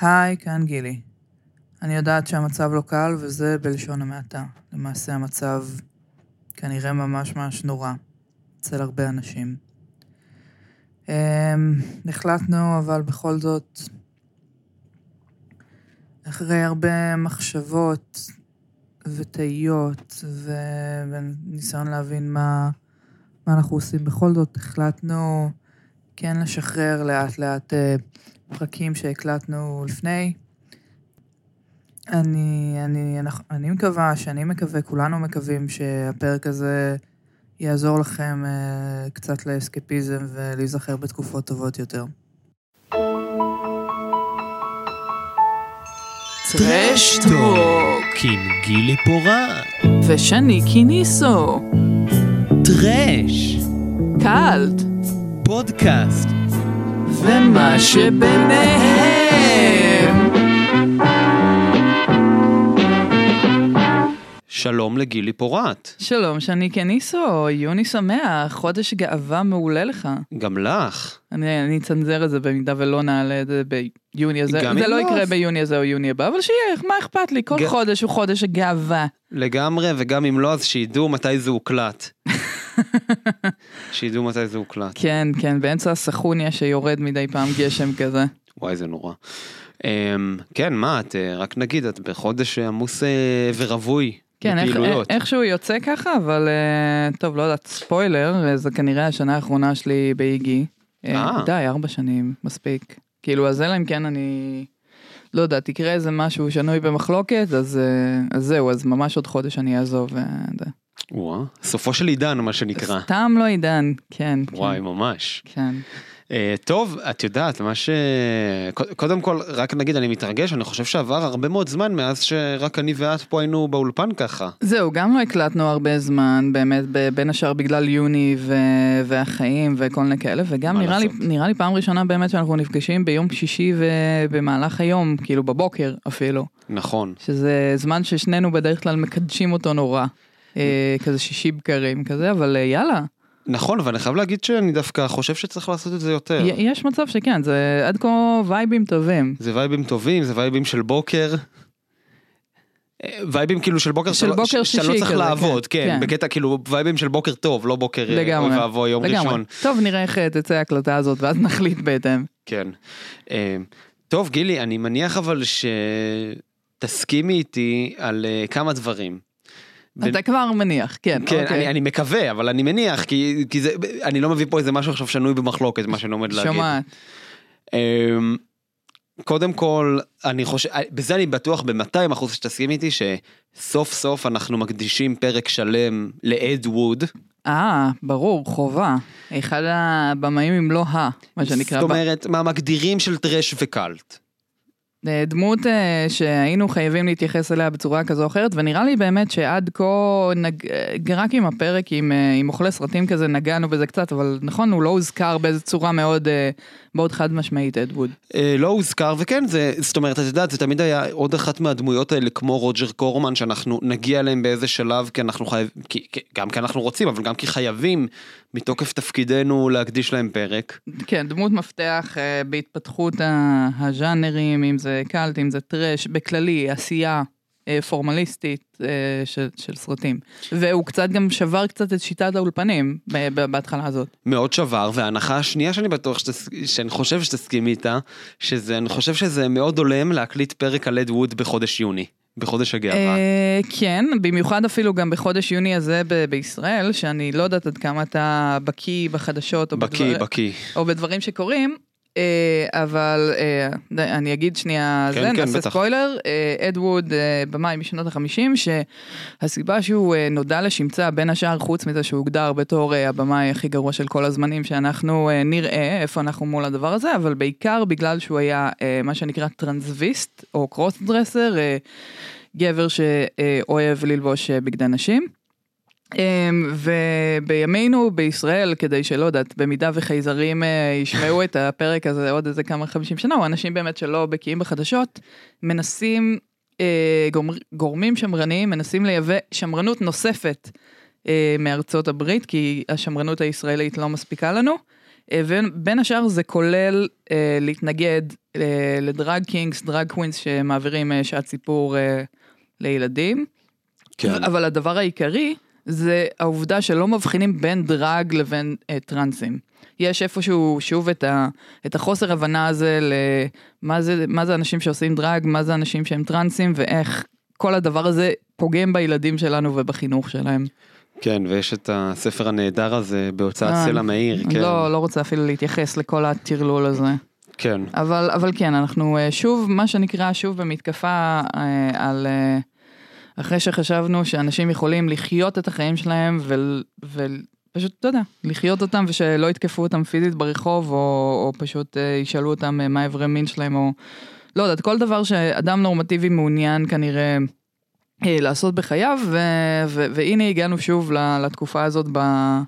היי, כאן גילי. אני יודעת שהמצב לא קל, וזה בלשון המעטה. למעשה המצב כנראה ממש ממש נורא, אצל הרבה אנשים. Um, החלטנו, אבל בכל זאת, אחרי הרבה מחשבות ותהיות וניסיון להבין מה, מה אנחנו עושים, בכל זאת החלטנו כן לשחרר לאט לאט uh, פרקים שהקלטנו לפני. אני, אני, אני, אני מקווה, שאני מקווה, כולנו מקווים שהפרק הזה יעזור לכם uh, קצת לאסקפיזם ולהיזכר בתקופות טובות יותר. טרשטוק עם גילי פורט ושני קיניסו. טרש קאלט. פודקאסט ומה שביניהם. שלום לגילי פורט שלום, שני קיניסו, יוני שמח, חודש גאווה מעולה לך. גם לך אני, אני אצנזר את זה במידה ולא נעלה את זה ביוני הזה. גם זה לא לא, יקרה ביוני הזה או יוני הבא, אבל שיהיה, מה אכפת לי? כל ג- חודש הוא חודש גאווה. לגמרי וגם אם לא אז שידעו מתי זה הוקלט. שידעו מתי זה הוקלט. כן, כן, באמצע הסכוניה שיורד מדי פעם גשם כזה. וואי זה נורא. אמ, כן מה את אה, רק נגיד את בחודש עמוס אה, ורווי כן, איך, בפעילויות. איכשהו יוצא ככה, אבל אה, טוב, לא יודעת, ספוילר, זה כנראה השנה האחרונה שלי באיגי. אה. די, ארבע שנים, מספיק. כאילו, אז אלא אם כן אני... לא יודעת, יקרה איזה משהו שנוי במחלוקת, אז, אז זהו, אז ממש עוד חודש אני אעזוב. וואה, סופו של עידן מה שנקרא. סתם לא עידן, כן. כן, וואי ממש. כן. אה, טוב את יודעת מה ש... קוד- קודם כל רק נגיד אני מתרגש אני חושב שעבר הרבה מאוד זמן מאז שרק אני ואת פה היינו באולפן ככה. זהו, גם לא הקלטנו הרבה זמן, באמת, בין השאר בגלל יוני ו- והחיים וכל מיני כאלה, וגם נראה לי? נראה לי פעם ראשונה באמת שאנחנו נפגשים ביום שישי ובמהלך היום, כאילו בבוקר אפילו, נכון. שזה זמן ששנינו בדרך כלל מקדשים אותו נורא. אה, כזה שישי בקרים כזה, אבל אה, יאללה, נכון אבל אני חייב להגיד שאני דווקא חושב שצריך לעשות את זה יותר. יש מצב שכן, זה עד כה וייבים טובים. זה וייבים טובים זה וייבים של בוקר. אה, וייבים כאילו של בוקר של לא- בוקר שאתה לא שישי צריך כזה, לעבוד כן, כן כן. בקטע כאילו וייבים של בוקר טוב לא בוקר אוי ואבוי יום לגמרי. ראשון. טוב, נראה איך תצא ההקלטה הזאת, ואז נחליט בהתאם. כן. טוב גילי אני מניח אבל שתסכימי איתי על כמה דברים. אתה כבר מניח, כן, כן, אוקיי. אני, אני מקווה, אבל אני מניח, כי, כי זה, אני לא מביא פה איזה משהו עכשיו שנוי במחלוקת, מה שאני עומד להגיד. שומעת. אמ, קודם כל, אני חושב, בזה אני בטוח ב-200 אחוז שתסכים איתי, שסוף סוף אנחנו מקדישים פרק שלם לאד ווד. אה, ברור, חובה. אחד הבמאים אם לא ה, מה שנקרא. זאת אומרת, מהמגדירים של טרש וקאלט. אה, דמות אה, שהיינו חייבים להתייחס אליה בצורה כזו או אחרת, ונראה לי באמת שעד כה, נג... אה, רק עם הפרק עם, עם אוכלי סרטים כזה נגענו בזה קצת, אבל נכון, הוא לא הוזכר באיזה צורה מאוד, מאוד חד משמעית, אדווד. לא הוזכר, וכן, זה, זאת אומרת, את יודעת, זה תמיד היה עוד אחת מהדמויות האלה, כמו רוג'ר קורמן, שאנחנו נגיע אליהם באיזה שלב, כי אנחנו חייבים, גם כי אנחנו רוצים, אבל גם כי חייבים, מתוקף תפקידנו, להקדיש להם פרק. כן, דמות מפתח בהתפתחות הז'אנרים, אם זה קאלט, אם זה טראש, בכללי, עשייה אה, פורמליסטית אה, של, של סרטים. והוא קצת גם שבר קצת את שיטת האולפנים בהתחלה הזאת. מאוד שבר, וההנחה השנייה שאני בטוח שתס... שאני חושב שתסכימי איתה, שזה, אני חושב שזה מאוד הולם להקליט פרק על אד ווד בחודש יוני, בחודש הגאווה. אה, כן, במיוחד אפילו גם בחודש יוני הזה ב- בישראל, שאני לא יודעת עד כמה אתה בקיא בחדשות או, בקיא, בדבר- בקיא. או בדברים שקורים. אה, אבל אה, אני אגיד שנייה, כן, זה, כן, נעשה בטח. ספוילר, אה, אדווד במאי משנות החמישים, שהסיבה שהוא נודע לשמצה בין השאר חוץ מזה שהוא הוגדר בתור הבמאי הכי גרוע של כל הזמנים שאנחנו אה, נראה איפה אנחנו מול הדבר הזה, אבל בעיקר בגלל שהוא היה מה שנקרא טרנסוויסט או קרוס דרסר, גבר שאוהב ללבוש בגדי נשים. אמ, ובימינו בישראל, כדי שלא יודעת, במידה וחייזרים אה, ישמעו את הפרק הזה עוד איזה כמה חמישים שנה, או אנשים באמת שלא בקיאים בחדשות, מנסים, אה, גורמ, גורמים שמרניים מנסים לייבא שמרנות נוספת אה, מארצות הברית, כי השמרנות הישראלית לא מספיקה לנו. ובין השאר זה כולל אה, להתנגד אה, ל drag kings, drag queens שמעבירים אה, שעת סיפור אה, לילדים. כן. אבל הדבר העיקרי זה העובדה שלא מבחינים בין דרג לבין אה, טרנסים. יש איפשהו שוב את, ה, את החוסר הבנה הזה למה זה, מה זה אנשים שעושים דרג, מה זה אנשים שהם טרנסים ואיך כל הדבר הזה פוגם בילדים שלנו ובחינוך שלהם. כן, ויש את הספר הנהדר הזה בהוצאת אה, סלע מאיר, אני כן. לא, לא רוצה אפילו להתייחס לכל הטרלול הזה. כן. אבל, אבל כן, אנחנו אה, שוב, מה שנקרא, שוב במתקפה אה, על... אה, אחרי שחשבנו שאנשים יכולים לחיות את החיים שלהם ו- ופשוט, אתה יודע, לחיות אותם ושלא יתקפו אותם פיזית ברחוב, או, או פשוט אה, ישאלו אותם אה, מה איברי מין שלהם, או לא יודעת, כל דבר שאדם נורמטיבי מעוניין כנראה אה, לעשות בחייו, ו- ו- והנה הגענו שוב לתקופה הזאת ב-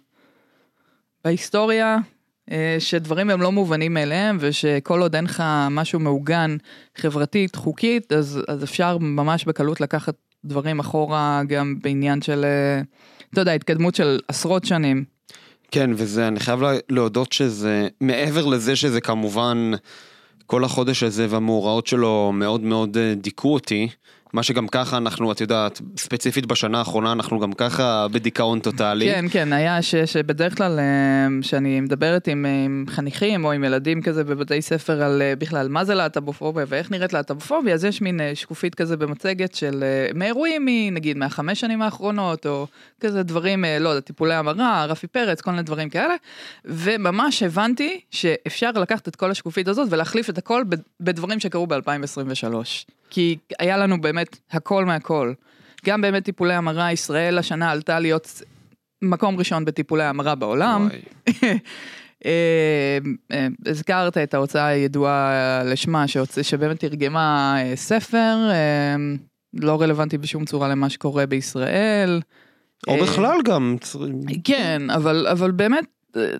בהיסטוריה, אה, שדברים הם לא מובנים מאליהם, ושכל עוד אין לך משהו מעוגן חברתית, חוקית, אז, אז אפשר ממש בקלות לקחת דברים אחורה גם בעניין של, אה, אתה יודע, התקדמות של עשרות שנים. כן, וזה, אני חייב לה- להודות שזה, מעבר לזה שזה כמובן, כל החודש הזה והמאורעות שלו מאוד מאוד אה, דיכאו אותי, מה שגם ככה אנחנו, את יודעת, ספציפית בשנה האחרונה אנחנו גם ככה בדיכאון טוטאלי. כן, כן, היה ש, שבדרך כלל אה, כשאני מדברת עם, אה, עם חניכים או עם ילדים כזה בבתי ספר על אה, בכלל מה זה להט"בופוביה ואיך נראית להט"בופוביה, אז יש מין שקופית כזה במצגת של מאירועים מנגיד מהחמש שנים האחרונות, או כזה דברים, לא יודע, טיפולי המרה, רפי פרץ, כל מיני דברים כאלה, וממש הבנתי שאפשר לקחת את כל השקופית הזאת ולהחליף את הכל בד- בדברים שקרו ב-2023. כי היה לנו באמת הכל מהכל. גם באמת טיפולי המרה, ישראל השנה עלתה להיות מקום ראשון בטיפולי המרה בעולם. אה, אה, הזכרת את ההוצאה הידועה לשמה, שבאמת תרגמה אה, ספר, לא רלוונטי בשום צורה למה שקורה בישראל. או בכלל גם, כן, אבל, אבל באמת,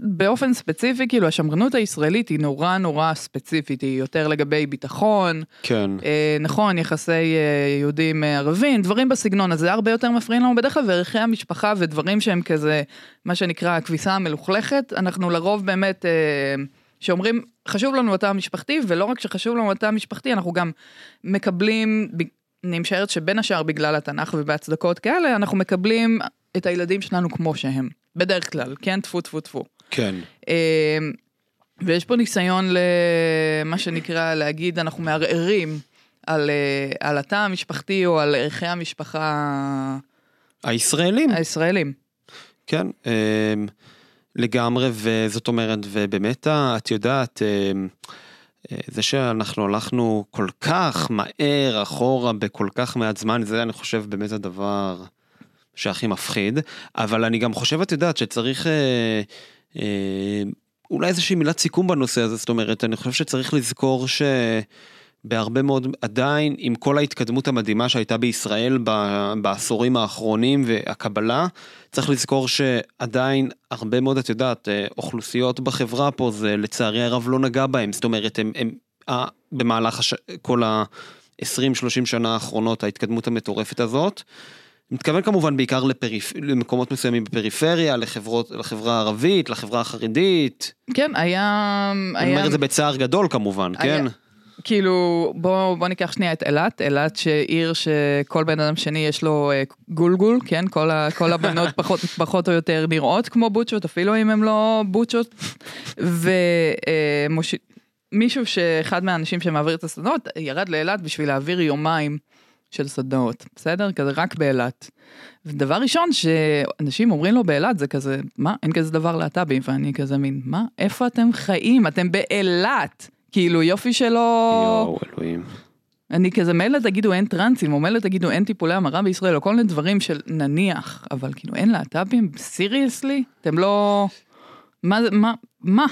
באופן ספציפי, כאילו, השמרנות הישראלית היא נורא נורא ספציפית, היא יותר לגבי ביטחון, כן. אה, נכון, יחסי אה, יהודים אה, ערבים, דברים בסגנון הזה, הרבה יותר מפריעים לנו בדרך כלל, וערכי המשפחה ודברים שהם כזה, מה שנקרא הכביסה המלוכלכת, אנחנו לרוב באמת, אה, שאומרים, חשוב לנו התא המשפחתי, ולא רק שחשוב לנו התא המשפחתי, אנחנו גם מקבלים, אני משערת שבין השאר בגלל התנ"ך ובהצדקות כאלה, אנחנו מקבלים את הילדים שלנו כמו שהם, בדרך כלל, כן? טפו טפו טפו. כן. אה, ויש פה ניסיון למה שנקרא להגיד אנחנו מערערים על, אה, על התא המשפחתי או על ערכי המשפחה הישראלים, הישראלים. כן. אמ, לגמרי, וזאת אומרת, ובאמת, את יודעת, אמ, אה, זה שאנחנו הלכנו כל כך מהר אחורה בכל כך מעט זמן, זה אני חושב באמת הדבר שהכי מפחיד, אבל אני גם חושב, את יודעת, שצריך אה, אה, אולי איזושהי מילת סיכום בנושא הזה, זאת אומרת, אני חושב שצריך לזכור ש... בהרבה מאוד, עדיין עם כל ההתקדמות המדהימה שהייתה בישראל ב- בעשורים האחרונים והקבלה, צריך לזכור שעדיין הרבה מאוד, את יודעת, אה, אוכלוסיות בחברה פה זה לצערי הרב לא נגע בהם, זאת אומרת, הם, הם אה, במהלך הש... כל ה-20-30 שנה האחרונות, ההתקדמות המטורפת הזאת. מתכוון כמובן בעיקר לפריפ... למקומות מסוימים בפריפריה, לחברות, לחברה הערבית, לחברה החרדית. כן, היה... אני היה אומר את זה בצער גדול כמובן, היה- כן? כאילו, בוא, בוא ניקח שנייה את אילת, אילת שעיר שכל בן אדם שני יש לו אה, גולגול, כן? כל, ה, כל הבנות פחות, פחות או יותר נראות כמו בוטשות, אפילו אם הן לא בוטשות. ומישהו שאחד מהאנשים שמעביר את הסדנאות, ירד לאילת בשביל להעביר יומיים של סדנאות, בסדר? כזה רק באילת. ודבר ראשון שאנשים אומרים לו באילת זה כזה, מה? אין כזה דבר להט"בים, ואני כזה מין, מה? איפה אתם חיים? אתם באילת. כאילו יופי שלא... יואו, אלוהים. אני כזה מילא תגידו אין טרנסים, או מילא תגידו אין טיפולי המרה בישראל, או כל מיני דברים של נניח, אבל כאילו אין להט"בים? סיריוסלי? אתם לא... מה זה, מה, מה?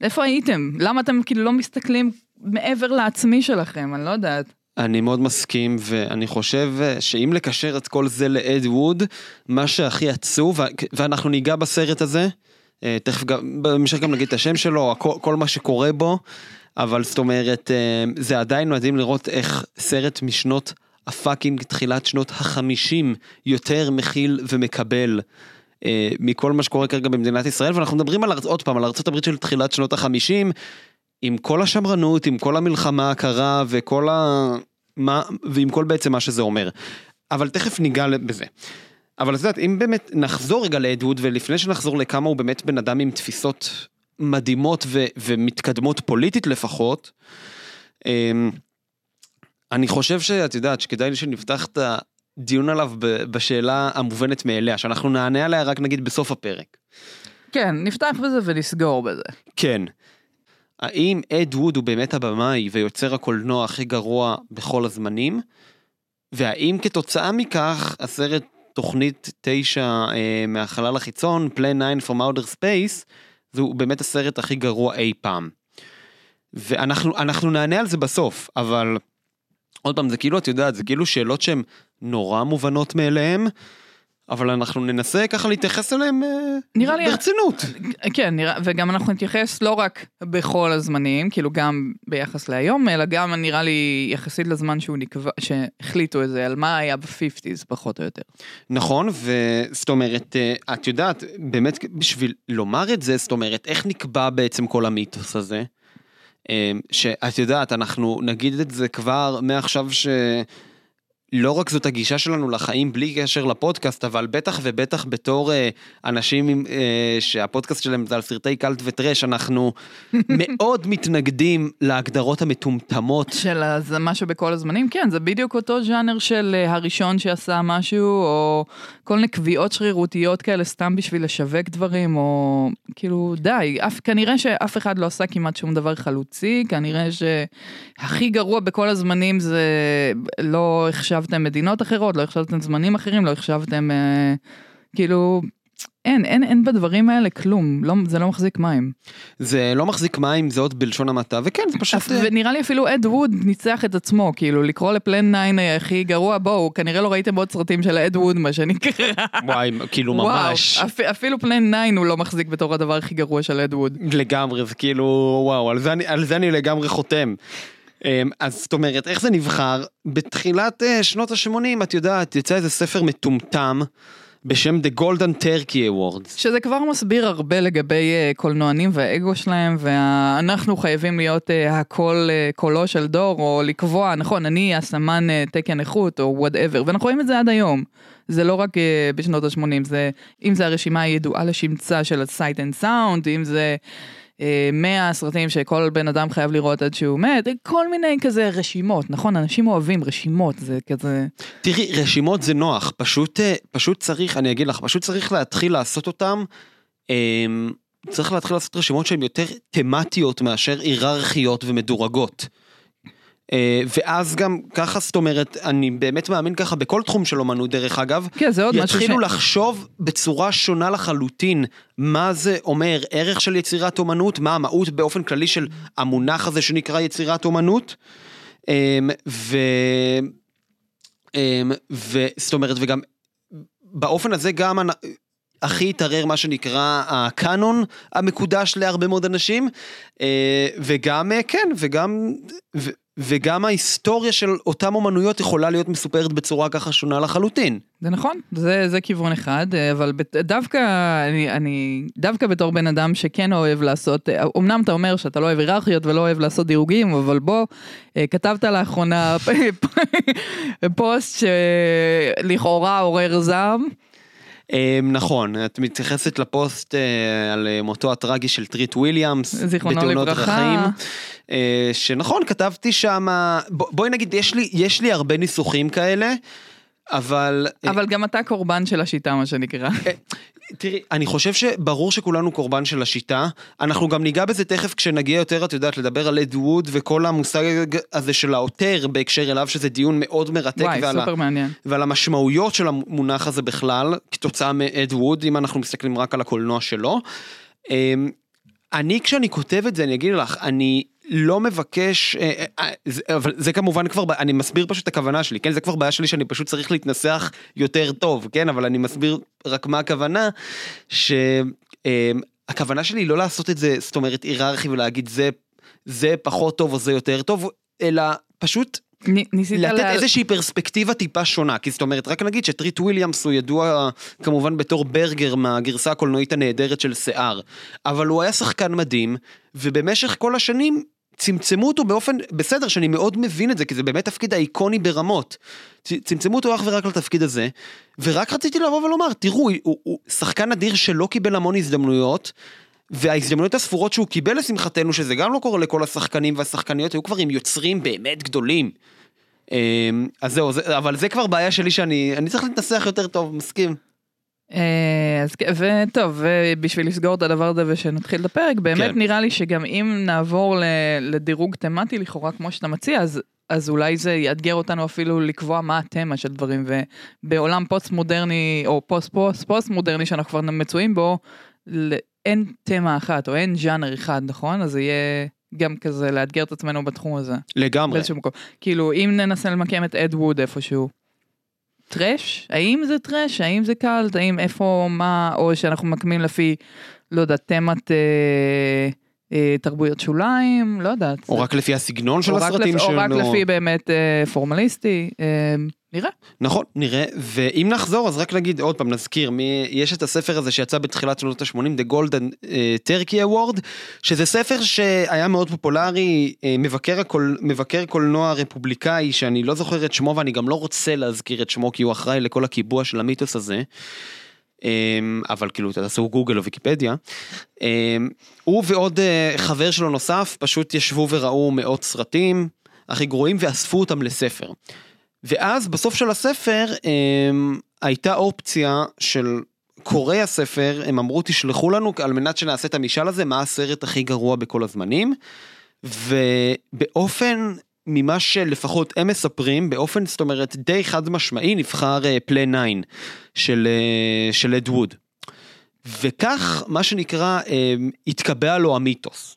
איפה הייתם? למה אתם כאילו לא מסתכלים מעבר לעצמי שלכם? אני לא יודעת. אני מאוד מסכים ואני חושב אה, שאם לקשר את כל זה לאד ווד, מה שהכי עצוב, ואנחנו ניגע בסרט הזה, אה, תכף גם, בהמשך גם נגיד את השם שלו, הכל- כל מה שקורה בו, אבל זאת אומרת, אה, זה עדיין מדהים לראות איך סרט משנות הפאקינג תחילת שנות החמישים יותר מכיל ומקבל מכל מה שקורה כרגע במדינת ישראל, ואנחנו מדברים על, עוד פעם, על ארה"ב של תחילת שנות החמישים, עם כל השמרנות, עם כל המלחמה הקרה וכל ה... מה, ועם כל בעצם מה שזה אומר. אבל תכף ניגע בזה. אבל את יודעת, אם באמת נחזור רגע לאדווד, ולפני שנחזור לכמה הוא באמת בן אדם עם תפיסות מדהימות ו- ומתקדמות פוליטית לפחות, אמ, אני חושב שאת יודעת שכדאי שנפתח את הדיון עליו בשאלה המובנת מאליה, שאנחנו נענה עליה רק נגיד בסוף הפרק. כן, נפתח בזה ונסגור בזה. כן. האם אד ווד הוא באמת הבמאי ויוצר הקולנוע הכי גרוע בכל הזמנים? והאם כתוצאה מכך הסרט תוכנית 9 אה, מהחלל החיצון, Plan 9 from Outer Space, זהו באמת הסרט הכי גרוע אי פעם. ואנחנו נענה על זה בסוף, אבל עוד פעם, זה כאילו, את יודעת, זה כאילו שאלות שהן נורא מובנות מאליהן, אבל אנחנו ננסה ככה להתייחס אליהם אה, נראה לי, ברצינות. כן, נראה, וגם אנחנו נתייחס לא רק בכל הזמנים, כאילו גם ביחס להיום, אלא גם נראה לי יחסית לזמן שהוא נקבע, שהחליטו את זה, על מה היה ב-50's פחות או יותר. נכון, וזאת אומרת, אה, את יודעת, באמת בשביל לומר את זה, זאת אומרת, איך נקבע בעצם כל המיתוס הזה? אה, שאת יודעת, אנחנו נגיד את זה כבר מעכשיו ש... לא רק זאת הגישה שלנו לחיים בלי קשר לפודקאסט, אבל בטח ובטח בתור אה, אנשים אה, שהפודקאסט שלהם זה על סרטי קאלט וטרש, אנחנו מאוד מתנגדים להגדרות המטומטמות. של זה משהו בכל הזמנים, כן, זה בדיוק אותו ז'אנר של אה, הראשון שעשה משהו, או כל מיני קביעות שרירותיות כאלה סתם בשביל לשווק דברים, או כאילו די, אף, כנראה שאף אחד לא עשה כמעט שום דבר חלוצי, כנראה שהכי גרוע בכל הזמנים זה לא החשבתם מדינות אחרות, לא החשבתם זמנים אחרים, לא החשבתם אה, כאילו אין, אין, אין בדברים האלה כלום, לא, זה לא מחזיק מים. זה לא מחזיק מים, זה עוד בלשון המעטה, וכן, זה פשוט... אה, ונראה לי אפילו אד ווד ניצח את עצמו, כאילו, לקרוא לפלן 9 הכי גרוע, בואו, כנראה לא ראיתם עוד סרטים של אד ווד, מה שנקרא. וואי, כאילו ממש. וואו, אפ, אפילו פלן 9 הוא לא מחזיק בתור הדבר הכי גרוע של אד ווד. לגמרי, זה כאילו, וואו, על זה אני, על זה אני לגמרי חותם. אמ, אז זאת אומרת, איך זה נבחר? בתחילת אה, שנות ה-80, את יודעת, יצא איזה ספר מטומטם. בשם The Golden Turkey Awards. שזה כבר מסביר הרבה לגבי אה, קולנוענים והאגו שלהם, ואנחנו חייבים להיות אה, הקול, אה, קולו של דור, או לקבוע, נכון, אני הסמן uh, תקן איכות, או whatever, ואנחנו רואים את זה עד היום. זה לא רק uh, בשנות ה-80, זה, אם זה הרשימה הידועה לשמצה של ה-Sight and Sound, אם זה... 100 סרטים שכל בן אדם חייב לראות עד שהוא מת, כל מיני כזה רשימות, נכון? אנשים אוהבים רשימות, זה כזה... תראי, רשימות זה נוח, פשוט, אה, פשוט צריך, אני אגיד לך, פשוט צריך להתחיל לעשות אותם, אמ, צריך להתחיל לעשות רשימות שהן יותר תמטיות מאשר היררכיות ומדורגות. אה, ואז גם ככה זאת אומרת אני באמת מאמין ככה בכל תחום של אומנות דרך אגב, כן, זה עוד יתחילו ש... לחשוב בצורה שונה לחלוטין מה זה אומר ערך של יצירת אומנות, מה המהות באופן כללי של המונח הזה שנקרא יצירת אומנות. אמ, ו... אמ, וזאת אומרת וגם באופן הזה גם הכי התערער מה שנקרא הקאנון המקודש להרבה מאוד אנשים אה, וגם אה, כן וגם וגם ההיסטוריה של אותם אומנויות יכולה להיות מסופרת בצורה ככה שונה לחלוטין. זה נכון, זה, זה כיוון אחד, אבל דווקא, אני, אני, דווקא בתור בן אדם שכן אוהב לעשות, אמנם אתה אומר שאתה לא אוהב היררכיות ולא אוהב לעשות דירוגים, אבל בוא, כתבת לאחרונה פוסט שלכאורה עורר זעם. אמ, נכון, את מתייחסת לפוסט אה, על אה, מותו הטרגי של טריט וויליאמס, זיכרונו לברכה, אה, שנכון, כתבתי שם, בואי נגיד, יש לי, יש לי הרבה ניסוחים כאלה. אבל... אבל גם אתה קורבן של השיטה מה שנקרא. תראי, אני חושב שברור שכולנו קורבן של השיטה, אנחנו גם ניגע בזה תכף כשנגיע יותר, את יודעת, לדבר על אד ווד וכל המושג הזה של העותר בהקשר אליו, שזה דיון מאוד מרתק. וואי, סופר ה... מעניין. ועל המשמעויות של המונח הזה בכלל, כתוצאה מאד ווד, אם אנחנו מסתכלים רק על הקולנוע שלו. אמ, אני כשאני כותב את זה, אני אגיד לך, אני לא מבקש, אה, אה, אבל זה כמובן כבר, אני מסביר פשוט את הכוונה שלי, כן? זה כבר בעיה שלי שאני פשוט צריך להתנסח יותר טוב, כן? אבל אני מסביר רק מה הכוונה, שהכוונה שלי לא לעשות את זה, זאת אומרת, היררכי ולהגיד זה, זה פחות טוב או זה יותר טוב, אלא פשוט ניסית לתת לה- איזושהי פרספקטיבה טיפה שונה, כי זאת אומרת, רק נגיד שטריט וויליאמס הוא ידוע כמובן בתור ברגר מהגרסה הקולנועית הנהדרת של שיער, אבל הוא היה שחקן מדהים, ובמשך כל השנים צמצמו אותו באופן, בסדר שאני מאוד מבין את זה, כי זה באמת תפקיד האיקוני ברמות. צמצמו אותו אך ורק לתפקיד הזה, ורק רציתי לבוא ולומר, תראו, הוא, הוא שחקן אדיר שלא קיבל המון הזדמנויות, וההזדמנויות הספורות שהוא קיבל לשמחתנו, שזה גם לא קורה לכל השחקנים והשחקניות, היו כבר עם יוצרים באמת גדולים. אמ, אז זהו, זה, אבל זה כבר בעיה שלי שאני אני צריך להתנסח יותר טוב, מסכים. אה, אז וטוב, ובשביל לסגור את הדבר הזה ושנתחיל את הפרק, באמת כן. נראה לי שגם אם נעבור לדירוג תמטי לכאורה כמו שאתה מציע, אז, אז אולי זה יאתגר אותנו אפילו לקבוע מה התמה של דברים, ובעולם פוסט מודרני, או פוסט פוסט פוסט מודרני שאנחנו כבר מצויים בו, אין תמה אחת, או אין ז'אנר אחד, נכון? אז זה יהיה גם כזה לאתגר את עצמנו בתחום הזה. לגמרי. באיזשהו מקום. כאילו, אם ננסה למקם את אד ווד איפשהו, trash? האם זה trash? האם זה קאלט? האם איפה, מה, או שאנחנו ממקמים לפי, לא יודעת, תמת אה, אה, תרבויות שוליים? לא יודעת. או רק לפי הסגנון של הסרטים שלו. או רק לפי באמת אה, פורמליסטי, אה, נראה. נכון, נראה, ואם נחזור אז רק נגיד עוד פעם, נזכיר, מי, יש את הספר הזה שיצא בתחילת שנות ה-80, The Golden uh, Turkey Award, שזה ספר שהיה מאוד פופולרי, uh, מבקר, הקול, מבקר קולנוע רפובליקאי, שאני לא זוכר את שמו ואני גם לא רוצה להזכיר את שמו כי הוא אחראי לכל הקיבוע של המיתוס הזה. Um, אבל כאילו תעשו גוגל או ויקיפדיה. Um, הוא ועוד uh, חבר שלו נוסף פשוט ישבו וראו מאות סרטים הכי גרועים ואספו אותם לספר. ואז בסוף של הספר הם, הייתה אופציה של קוראי הספר, הם אמרו תשלחו לנו על מנת שנעשה את המשאל הזה מה הסרט הכי גרוע בכל הזמנים. ובאופן ממה שלפחות הם מספרים באופן זאת אומרת די חד משמעי נבחר פלי 9 של אד ווד. וכך מה שנקרא אה, התקבע לו המיתוס.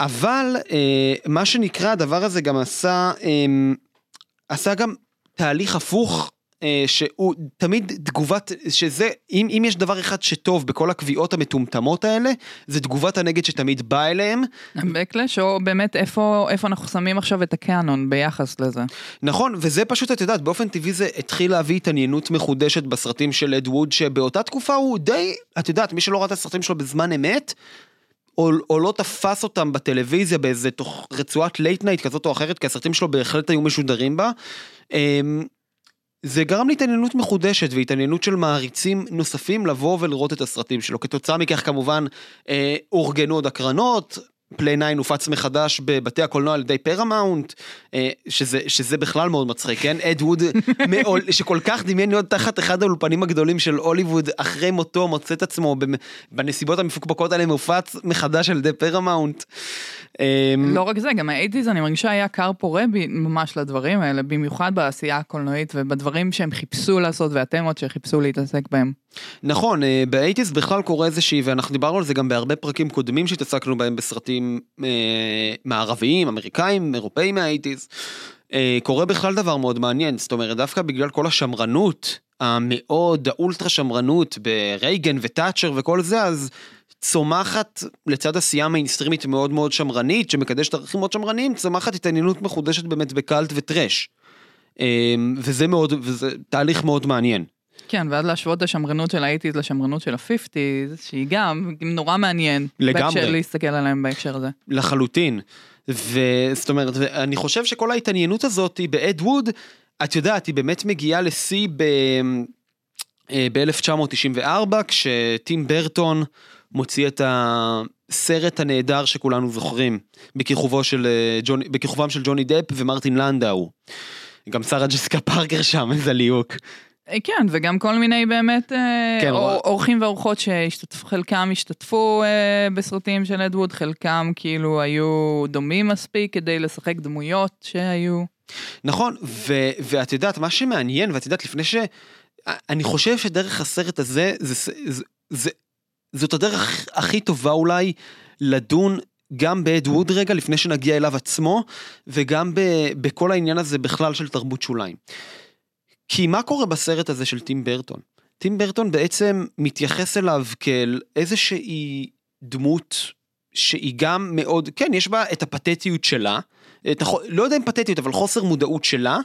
אבל אה, מה שנקרא הדבר הזה גם עשה אה, עשה גם תהליך הפוך. אה, שהוא תמיד תגובת שזה אם אם יש דבר אחד שטוב בכל הקביעות המטומטמות האלה זה תגובת הנגד שתמיד באה אליהם בקלש, או באמת איפה, איפה אנחנו שמים עכשיו את הקאנון ביחס לזה. נכון וזה פשוט את יודעת באופן טבעי זה התחיל להביא התעניינות מחודשת בסרטים של אד ווד שבאותה תקופה הוא די את יודעת מי שלא ראה את הסרטים שלו בזמן אמת. או, או לא תפס אותם בטלוויזיה באיזה תוך רצועת late night כזאת או אחרת כי הסרטים שלו בהחלט היו משודרים בה. אמ, זה גרם להתעניינות מחודשת והתעניינות של מעריצים נוספים לבוא ולראות את הסרטים שלו. כתוצאה מכך כמובן אה, אורגנו עוד הקרנות, Plan 9 הופץ מחדש בבתי הקולנוע על ידי פרמאונט, אה, שזה, שזה בכלל מאוד מצחיק, כן? אד ווד שכל כך דמיין להיות תחת אחד האולפנים הגדולים של הוליווד אחרי מותו מוצא את עצמו בנסיבות המפוקפקות האלה מופץ מחדש על ידי פרמאונט. אה, לא רק זה, גם ה eighties אני מרגישה היה כר פורה ממש לדברים האלה, במיוחד בעשייה הקולנועית ובדברים שהם חיפשו לעשות והתמות שחיפשו להתעסק בהם. נכון, אה, ב eighties בכלל קורה איזושהי, ואנחנו דיברנו על זה גם בהרבה פרקים קודמים שהתעסקנו בהם בסרטים אה, מערביים, אמריקאים, אירופאים מה eighties. אה, קורה בכלל דבר מאוד מעניין, זאת אומרת דווקא בגלל כל השמרנות המאוד, האולטרה שמרנות ברייגן ותאצ'ר וכל זה, אז צומחת לצד עשייה מיינסטרימית מאוד מאוד שמרנית, שמקדשת ערכים מאוד שמרניים, צומחת התעניינות מחודשת באמת בקאלט ו trash. אה, וזה מאוד, וזה תהליך מאוד מעניין. כן, ואז להשוות את השמרנות של ה eighties לשמרנות של ה fifties, שהיא גם נורא מעניין. לגמרי. בהקשר להסתכל עליהם בהקשר הזה. לחלוטין. וזאת אומרת, ואני חושב שכל ההתעניינות הזאת היא באד ווד, את יודעת, היא באמת מגיעה לשיא ב... אה, ב-1994, כשטים ברטון מוציא את הסרט הנהדר שכולנו זוכרים, בכיכובו של, אה, ג'וני, בכיכובם של ג'וני דפ ומרטין לנדאו. גם שרה ג'סיקה פארקר שם, איזה ליהוק. אה, כן, וגם כל מיני באמת אה, כן. אורחים ואורחות שהשתתפו, חלקם השתתפו אה, בסרטים של אדווד, חלקם כאילו היו דומים מספיק כדי לשחק דמויות שהיו. נכון, ו- ואת יודעת, מה שמעניין, ואת יודעת, לפני ש... אני חושב שדרך הסרט הזה, זה, זה, זה, זאת הדרך הכי טובה אולי לדון גם באד ווד רגע, לפני שנגיע אליו עצמו, וגם ב, בכל העניין הזה בכלל של תרבות שוליים. כי מה קורה בסרט הזה של טים ברטון? טים ברטון בעצם מתייחס אליו כאל איזושהי דמות שהיא גם מאוד, כן, יש בה את הפתטיות שלה, אה, נכון, לא יודע אם פתטיות, אבל חוסר מודעות שלה.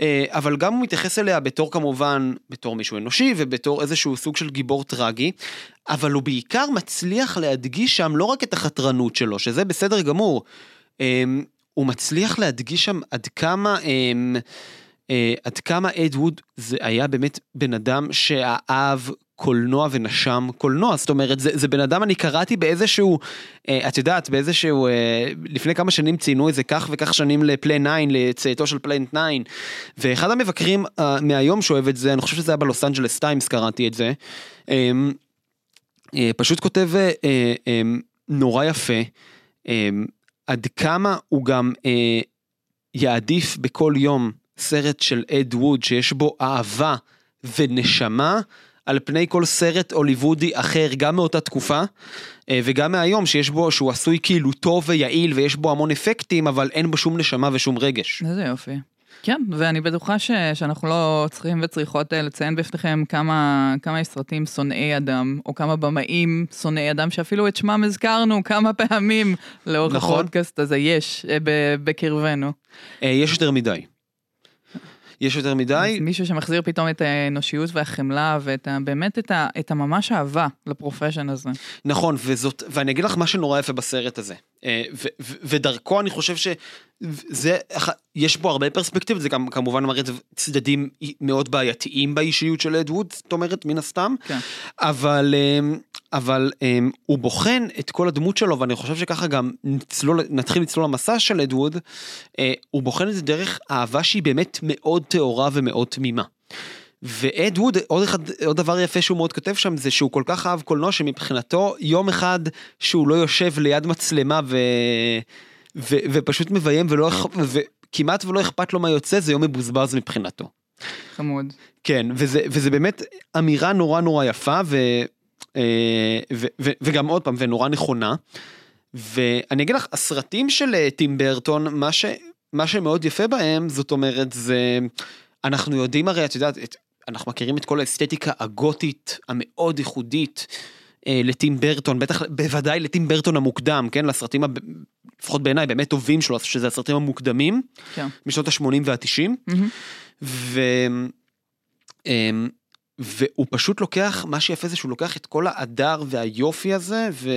אה, אבל גם הוא מתייחס אליה בתור כמובן, בתור מישהו אנושי ובתור איזשהו סוג של גיבור טרגי, אבל הוא בעיקר מצליח להדגיש שם לא רק את החתרנות שלו, שזה בסדר גמור, אה, הוא מצליח להדגיש שם עד כמה, אה, עד כמה אד ווד זה היה באמת בן אדם שאהב קולנוע ונשם קולנוע, זאת אומרת זה, זה בן אדם אני קראתי באיזשהו, אה, את יודעת באיזשהו, אה, לפני כמה שנים ציינו איזה כך וכך שנים לפלאן 9, לצאתו של פלאן 9, ואחד המבקרים אה, מהיום שאוהב את זה, אני חושב שזה היה בלוס אנג'לס טיימס קראתי את זה, אה, אה, פשוט כותב אה, אה, נורא יפה, אה, עד כמה הוא גם אה, יעדיף בכל יום סרט של אד ווד שיש בו אהבה ונשמה. על פני כל סרט הוליוודי אחר, גם מאותה תקופה, אה, וגם מהיום, שיש בו, שהוא עשוי כאילו טוב ויעיל ויש בו המון אפקטים, אבל אין בו שום נשמה ושום רגש. איזה יופי. כן, ואני בטוחה ש, שאנחנו לא צריכים וצריכות אה, לציין בפניכם כמה, כמה יש סרטים שונאי אדם, או כמה במאים שונאי אדם, שאפילו את שמם הזכרנו כמה פעמים לאורך נכון. הפודקאסט הזה, יש אה, בקרבנו. יש יותר מדי. יש יותר מדי. מישהו שמחזיר פתאום את האנושיות והחמלה ואת ה, באמת את, ה, את הממש אהבה לפרופשן הזה. נכון, וזאת, ואני אגיד לך מה שנורא יפה בסרט הזה. אה, ו, ו, ודרכו אני חושב שזה, יש בו הרבה פרספקטיבות, זה גם כמובן מראה צדדים מאוד בעייתיים באישיות של אדווד, זאת אומרת, מן הסתם. כן. אבל, אה, אבל אה, הוא בוחן את כל הדמות שלו, ואני חושב שככה גם נצלול, נתחיל לצלול למסע של אדווד, הוא בוחן את זה דרך אהבה שהיא באמת מאוד טהורה ומאוד תמימה. ואד ווד, עוד, אחד, עוד דבר יפה שהוא מאוד כותב שם, זה שהוא כל כך אהב קולנוע שמבחינתו יום אחד שהוא לא יושב ליד מצלמה ו... ו... ופשוט מביים ולא, וכמעט ולא אכפת לו מה יוצא, זה יום מבוזבז מבחינתו. חמוד. כן, וזה, וזה באמת אמירה נורא נורא יפה, ו... אה, ו... ו... וגם עוד פעם, ונורא נכונה. ואני אגיד לך, הסרטים של אה, טים ברטון, מה, ש... מה שמאוד יפה בהם, זאת אומרת, זה... אנחנו יודעים הרי, את יודעת, את, אנחנו מכירים את כל האסתטיקה הגותית המאוד ייחודית אה, לטים ברטון, בטח, בוודאי לטים ברטון המוקדם, כן, לסרטים, הב... לפחות בעיניי, באמת טובים שלו, שזה הסרטים המוקדמים, כן. משנות ה-80 וה-90, mm-hmm. ו... אה, והוא פשוט לוקח, מה שיפה זה שהוא לוקח את כל ההדר והיופי הזה, ו...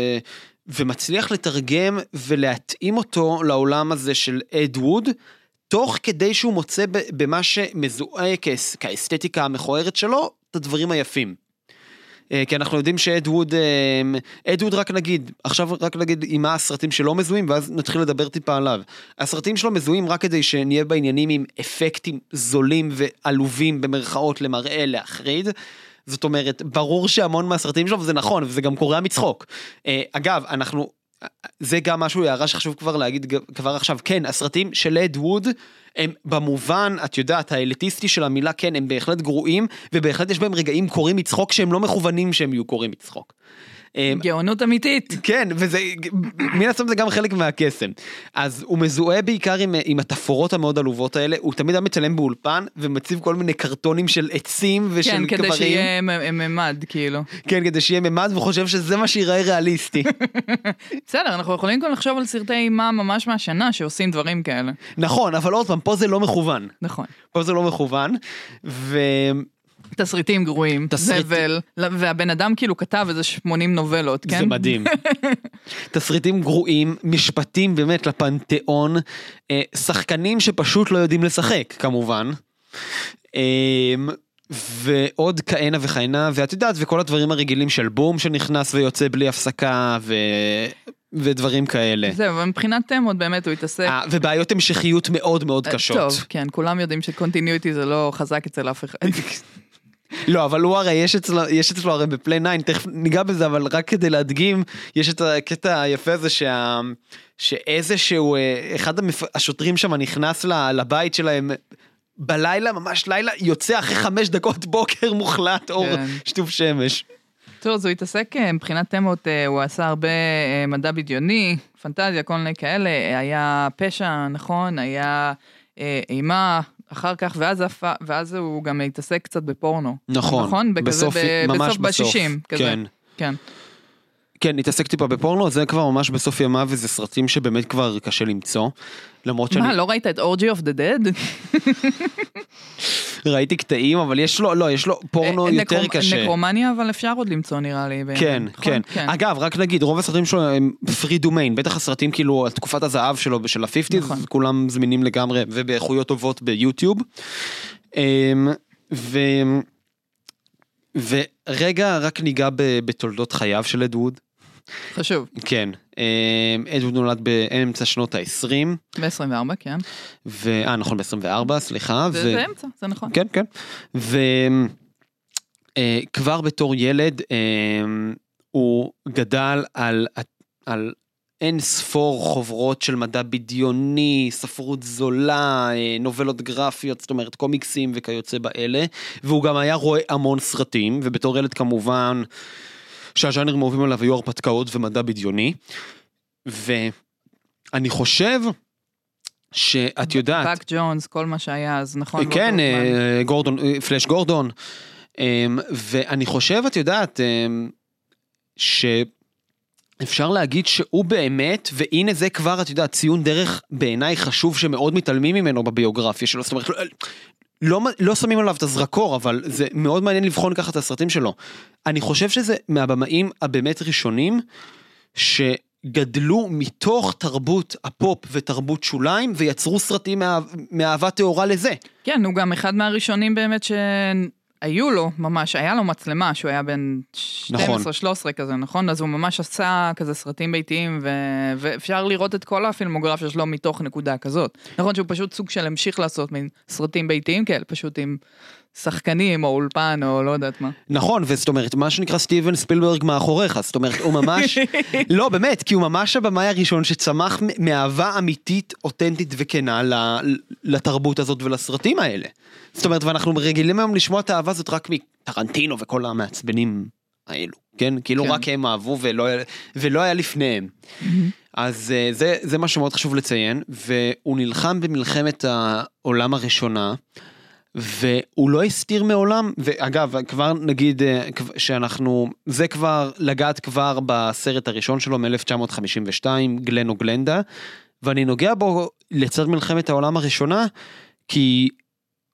ומצליח לתרגם ולהתאים אותו לעולם הזה של אד ווד, תוך כדי שהוא מוצא במה שמזוהה כאסתטיקה המכוערת שלו, את הדברים היפים. אה, כי אנחנו יודעים שאדווד, אדווד אה, רק נגיד, עכשיו רק נגיד עם מה הסרטים שלו מזוהים ואז נתחיל לדבר טיפה עליו. הסרטים שלו מזוהים רק כדי שנהיה בעניינים עם אפקטים זולים ועלובים במרכאות למראה להחריד. זאת אומרת, ברור שהמון מהסרטים שלו, וזה נכון, וזה גם קורע מצחוק. אה, אגב, אנחנו זה גם משהו, הערה שחשוב כבר להגיד כבר עכשיו, כן, הסרטים של אד ווד הם במובן, את יודעת, האליטיסטי של המילה, כן, הם בהחלט גרועים, ובהחלט יש בהם רגעים קוראים מצחוק שהם לא מכוונים שהם יהיו קוראים מצחוק. אמ, גאונות אמיתית. כן, וזה, מן הסתם זה גם חלק מהקסם. אז הוא מזוהה בעיקר עם, עם התפאורות המאוד עלובות האלה, הוא תמיד היה מצלם באולפן ומציב כל מיני קרטונים של עצים ושל כן, קברים. כן, כדי שיהיה ממד, כאילו. כן, כדי שיהיה ממד, וחושב שזה מה שיראה ריאליסטי. בסדר, אנחנו יכולים גם לחשוב על סרטי אימה ממש מהשנה שעושים דברים כאלה. נכון, אבל עוד פעם, פה זה לא מכוון. נכון. פה זה לא מכוון, ו... תסריטים גרועים, תסריט... זבל, והבן אדם כאילו כתב איזה 80 נובלות, כן? זה מדהים. תסריטים גרועים, משפטים באמת לפנתיאון, אה, שחקנים שפשוט לא יודעים לשחק, כמובן. אה, ועוד כהנה וכהנה, ואת יודעת, וכל הדברים הרגילים של בום שנכנס ויוצא בלי הפסקה, ו... ודברים כאלה. זהו, ומבחינת תמות באמת הוא התעסק. 아, אה, ובעיות המשכיות מאוד מאוד קשות. טוב, כן, כולם יודעים שקונטיניוטי זה לא חזק אצל אף אחד. לא אבל הוא הרי יש אצלו יש אצלו הרי בפליי 9 תכף ניגע בזה אבל רק כדי להדגים יש את הקטע היפה הזה שה... שאיזה שהוא אה, אחד המפ... השוטרים שם נכנס לבית שלהם בלילה ממש לילה יוצא אחרי חמש דקות בוקר מוחלט אור כן. שטוף שמש. טוב, אז הוא התעסק אה, מבחינת תמות, אה, הוא עשה הרבה מדע בדיוני, פנטזיה, כל מיני כאלה, היה פשע, נכון, היה אימה, אחר כך, ואז, ואז הוא גם התעסק קצת בפורנו. נכון, נכון? בסוף, ב- ממש בסוף. בשישים, כזה. כן. כן. כן, התעסק טיפה בפורנו, זה כבר ממש בסוף ימיו, וזה סרטים שבאמת כבר קשה למצוא. למרות שאני מה, לא ראית את Orgy of the Dead? ראיתי קטעים, אבל יש לו, לא, יש לו פורנו יותר קשה. Necromania אבל אפשר עוד למצוא נראה לי. באמת, כן, נכון? כן. אגב, רק נגיד, רוב הסרטים שלו הם free domain, בטח הסרטים כאילו על תקופת הזהב שלו של ה-50's, נכון. כולם זמינים לגמרי ובאיכויות טובות ביוטיוב. אמ, ו... ורגע רק ניגע בתולדות חייו של אדווד. חשוב. כן, אמ, אדווד נולד באמצע שנות ה-20, ב-24, כן. ו... אה נכון ב-24, סליחה. זה ו- זה נכון. כן, כן. וכבר בתור ילד אה, הוא גדל על, על אין ספור חוברות של מדע בדיוני, ספרות זולה, אה, נובלות גרפיות, זאת אומרת קומיקסים וכיוצא באלה, והוא גם היה רואה המון סרטים, ובתור ילד כמובן שהז'אנרים האהובים עליו היו הרפתקאות ומדע בדיוני. ואני חושב שאת יודעת... באק ג'ונס, כל מה שהיה אז, נכון? באותו כן. אה, גורדון, אה, פלאש גורדון. אמ, ואני חושב, את יודעת, אמ, שאפשר להגיד שהוא באמת, והנה זה כבר, את יודעת, ציון דרך בעיניי חשוב שמאוד מתעלמים ממנו בביוגרפיה שלו, זאת אומרת, לא, לא, שמים עליו את הזרקור, אבל זה מאוד מעניין לבחון ככה את הסרטים שלו. אני חושב שזה מהבמאים הבאמת ראשונים, שגדלו מתוך תרבות הפופ ותרבות שוליים, ויצרו סרטים מאהב, מאהבה טהורה לזה. כן, הוא גם אחד מהראשונים באמת שהיו לו, ממש, היה לו מצלמה, שהוא היה בן נכון. 12-13 כזה, נכון? אז הוא ממש עשה כזה סרטים ביתיים, ו... ואפשר לראות את כל הפילמוגרפיה שלו מתוך נקודה כזאת. נכון שהוא פשוט סוג של המשיך לעשות מין סרטים ביתיים כאלה, פשוט עם שחקנים או אולפן או לא יודעת מה. נכון, וזאת אומרת, מה שנקרא סטיבן ספילברג מאחוריך, זאת אומרת, הוא ממש, לא באמת, כי הוא ממש הבמאי הראשון שצמח מאהבה אמיתית, אותנטית וכנה לתרבות הזאת ולסרטים האלה. זאת אומרת, ואנחנו רגילים היום לשמוע את האהבה הזאת רק מטרנטינו וכל המעצבנים האלו, כן? כאילו כן. רק הם אהבו ולא, ולא היה לפניהם. אז אה, זה, זה מה שמאוד חשוב לציין, והוא נלחם במלחמת העולם הראשונה. והוא לא הסתיר מעולם, ואגב, כבר נגיד אה, שאנחנו, זה כבר, לגעת כבר בסרט הראשון שלו מ-1952, גלן או גלנדה, ואני נוגע בו לצד מלחמת העולם הראשונה, כי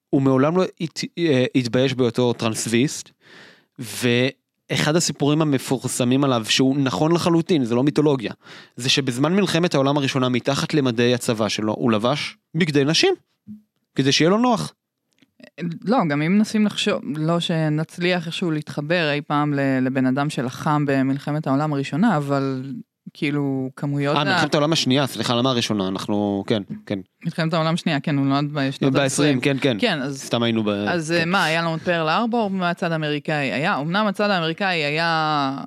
הוא מעולם לא הת, אה, התבייש בהיותו טרנסוויסט, ואחד הסיפורים המפורסמים עליו, שהוא נכון לחלוטין, זה לא מיתולוגיה, זה שבזמן מלחמת העולם הראשונה, מתחת למדי הצבא שלו, הוא לבש בגדי נשים, כדי שיהיה לו נוח. לא, גם אם מנסים לחשוב, לא שנצליח איכשהו להתחבר אי פעם לבן אדם שלחם במלחמת העולם הראשונה, אבל כאילו כמויות... אה, מלחמת העולם השנייה, סליחה, למה הראשונה? אנחנו, כן, כן. מלחמת העולם השנייה, כן, הוא נולד בשנות ב-20, כן, כן. כן, אז סתם היינו ב... אז כן. מה, היה לנו את פרל ארבור מהצד האמריקאי? היה, אמנם הצד האמריקאי היה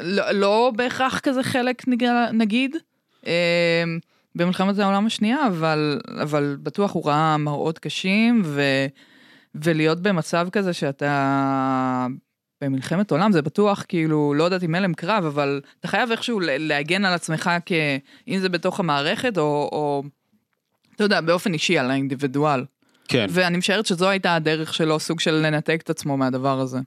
לא, לא בהכרח כזה חלק נג- נגיד, אה, במלחמת העולם השנייה, אבל, אבל בטוח הוא ראה מראות קשים, ו, ולהיות במצב כזה שאתה במלחמת עולם, זה בטוח כאילו, לא יודעת אם הלם קרב, אבל אתה חייב איכשהו להגן על עצמך, כ, אם זה בתוך המערכת, או, או אתה יודע, באופן אישי על האינדיבידואל. כן. ואני משערת שזו הייתה הדרך שלו, סוג של לנתק את עצמו מהדבר הזה.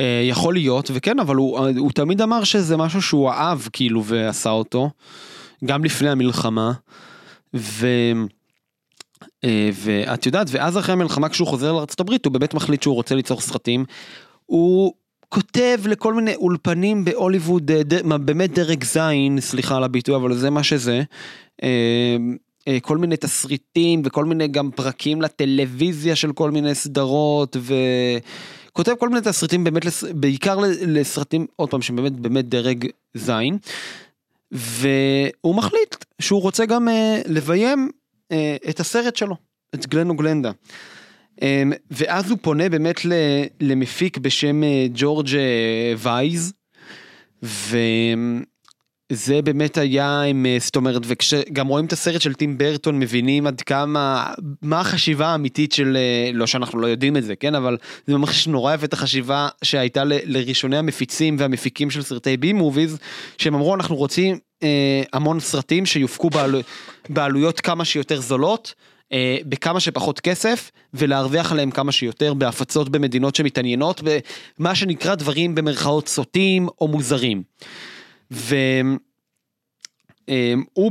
אה, יכול להיות, וכן, אבל הוא, הוא תמיד אמר שזה משהו שהוא אהב, כאילו, ועשה אותו, גם לפני המלחמה. ו... אה, ואת יודעת, ואז אחרי המלחמה כשהוא חוזר לארה"ב, הוא באמת מחליט שהוא רוצה ליצור סרטים. הוא כותב לכל מיני אולפנים בהוליווד, אה, באמת דרג זין, סליחה על הביטוי, אבל זה מה שזה. אה, כל מיני תסריטים וכל מיני גם פרקים לטלוויזיה של כל מיני סדרות וכותב כל מיני תסריטים באמת, לס- בעיקר לסרטים, עוד פעם, שבאמת באמת דרג זין. והוא מחליט שהוא רוצה גם אה, לביים את הסרט שלו, את גלן וגלנדה. אה, ואז הוא פונה באמת ל- למפיק בשם אה, ג'ורג' אה, וייז, וזה באמת היה עם, אה, זאת אומרת, וכשגם רואים את הסרט של טים ברטון מבינים עד כמה, מה החשיבה האמיתית של, אה, לא שאנחנו לא יודעים את זה, כן, אבל זה ממש נורא יפה את החשיבה שהייתה ל- לראשוני המפיצים והמפיקים של סרטי בי מוביז, שהם אמרו אנחנו רוצים אה, המון סרטים שיופקו בעלו, בעלויות כמה שיותר זולות. אה, בכמה שפחות כסף ולהרוויח עליהם כמה שיותר בהפצות במדינות שמתעניינות במה שנקרא דברים במרכאות סוטים או מוזרים. והוא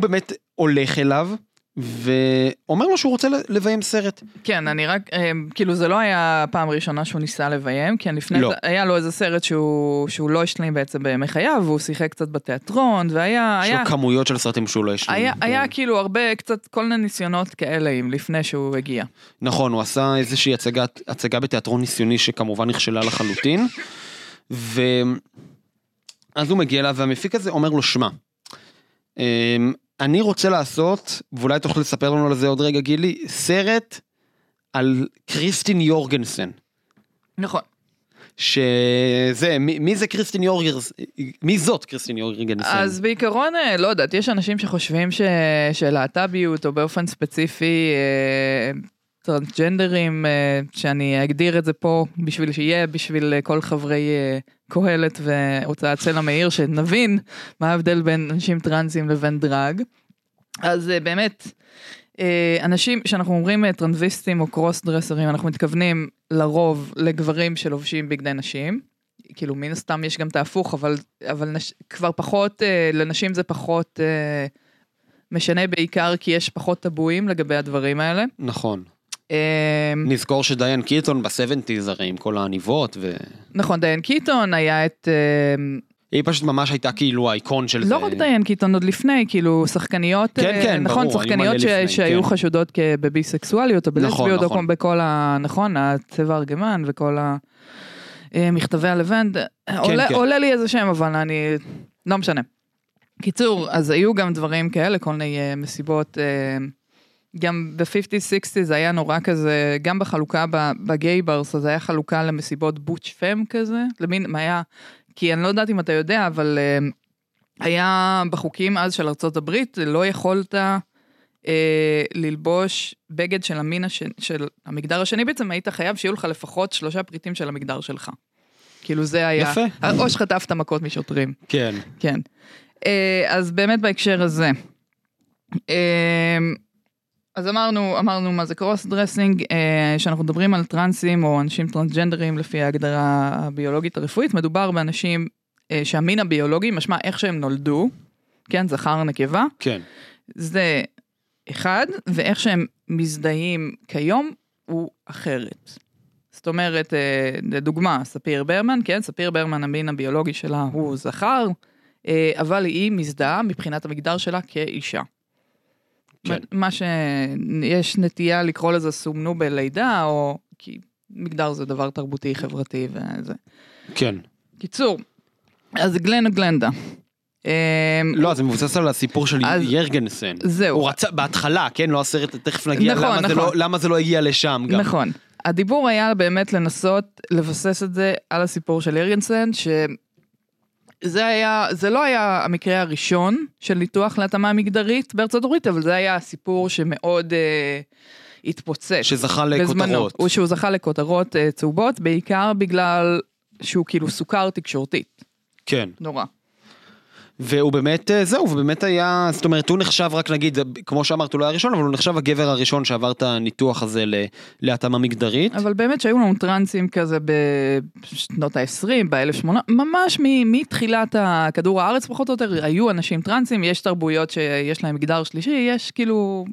באמת הולך אליו ואומר לו שהוא רוצה לביים סרט. כן, אני רק, אה, כאילו זה לא היה הפעם הראשונה שהוא ניסה לביים, כי לפני לא. זה היה לו איזה סרט שהוא, שהוא לא השלים בעצם בימי חייו, והוא שיחק קצת בתיאטרון, והיה, יש היה, לו כמויות של סרטים שהוא לא השלים. היה, היה הוא- כאילו הרבה, קצת כל מיני ניסיונות כאלה עם לפני שהוא הגיע. נכון, הוא עשה איזושהי הצגת, הצגה בתיאטרון ניסיוני שכמובן נכשלה לחלוטין. ו... אז הוא מגיע אליו והמפיק הזה אומר לו, שמע, אמ, אני רוצה לעשות, ואולי תוכל לספר לנו על זה עוד רגע גילי, סרט על קריסטין יורגנסן. נכון. שזה, מי, מי זה קריסטין יורגרס, מי זאת קריסטין יורגנסן? אז בעיקרון, אה, לא יודעת, יש אנשים שחושבים ש... שלהט"ביות, או באופן ספציפי, אה, טרנסג'נדרים, אה, שאני אגדיר את זה פה בשביל שיהיה, בשביל אה, כל חברי אה, קהלת והוצאת סלע מאיר, שנבין מה ההבדל בין אנשים טרנסים לבין דרג. אז באמת, אנשים, שאנחנו אומרים טרנביסטים או קרוס דרסרים, אנחנו מתכוונים לרוב לגברים שלובשים בגדי נשים. כאילו מן הסתם יש גם את ההפוך, אבל, אבל נש, כבר פחות, לנשים זה פחות משנה בעיקר כי יש פחות טבואים לגבי הדברים האלה. נכון. אה, נזכור שדיין קיטון בסבנטיז הרי עם כל העניבות, והיא נכון, דיין קיטון היה את... אה, פשוט ממש הייתה כאילו האיקון של זה. לא רק דיין קיטון, עוד לפני, כאילו שחקניות, כן, אה, כן, נכון, ברור, שחקניות ש, לפני, שהיו כן. חשודות בביסקסואליות או בלסביות, נכון. כמו בכל ה... נכון, הצבע ארגמן וכל המכתבי הלבנד. עולה, כן. עולה לי איזה שם, אבל אני... לא משנה. קיצור, אז היו גם דברים כאלה, כל מיני אה, מסיבות. גם ב-50-60 זה היה נורא כזה, גם בחלוקה בגיי ברס, אז היה חלוקה למסיבות בוטש פם כזה, למין, מה היה, כי אני לא יודעת אם אתה יודע, אבל אה, היה בחוקים אז של ארצות הברית, לא יכולת אה, ללבוש בגד של המין השני, של המגדר השני בעצם, היית חייב שיהיו לך לפחות שלושה פריטים של המגדר שלך. כאילו זה היה, יפה. או שחטפת מכות משוטרים. כן. כן. אה, אז באמת בהקשר הזה. אה, אז אמרנו, אמרנו מה זה cross dressing, אה, שאנחנו מדברים על טרנסים או אנשים טרנסג'נדרים לפי ההגדרה הביולוגית הרפואית, מדובר באנשים אה, שהמין הביולוגי, משמע איך שהם נולדו, כן, זכר נקבה, כן. זה אחד, ואיך שהם מזדהים כיום הוא אחרת. זאת אומרת, אה, לדוגמה, ספיר ברמן, כן, ספיר ברמן, המין הביולוגי שלה הוא זכר, אבל היא מזדהה מבחינת המגדר שלה כאישה. כן. מה שיש נטייה לקרוא לזה סומנו בלידה, או כי מגדר זה דבר תרבותי, חברתי וזה. כן. קיצור, אז גלן גלנדה. אה, לא, זה מבוסס על הסיפור של ירגנסן. זהו. הוא רצה, בהתחלה, כן, לא הסרט, תכף נגיע נכון, למה זה נכון. לא- למה זה לא הגיע לשם גם. נכון. הדיבור היה באמת לנסות לבסס את זה על הסיפור של ירגנסן, שזה היה, זה לא היה המקרה הראשון של ניתוח להתאמה מגדרית בארצות הברית, אבל זה היה הסיפור שמאוד אה, התפוצץ. שזכה בזמנו. לכותרות. הוא שהוא זכה לכותרות אה, צהובות, בעיקר בגלל שהוא כאילו סוכר תקשורתית. כן. נורא. והוא באמת, אה, זהו, ובאמת היה, זאת אומרת, הוא נחשב רק נגיד, כמו שאמרת, הוא לא היה הראשון, אבל הוא נחשב הגבר הראשון שעבר את הניתוח הזה להתאמה מגדרית. אבל באמת שהיו לנו טרנסים כזה בשנות ה-20, ב-1800, ממש מתחילת הכדור הארץ פחות או יותר, היו אנשים טרנסים, יש תרבויות שיש להם מגדר שלישי, יש כאילו...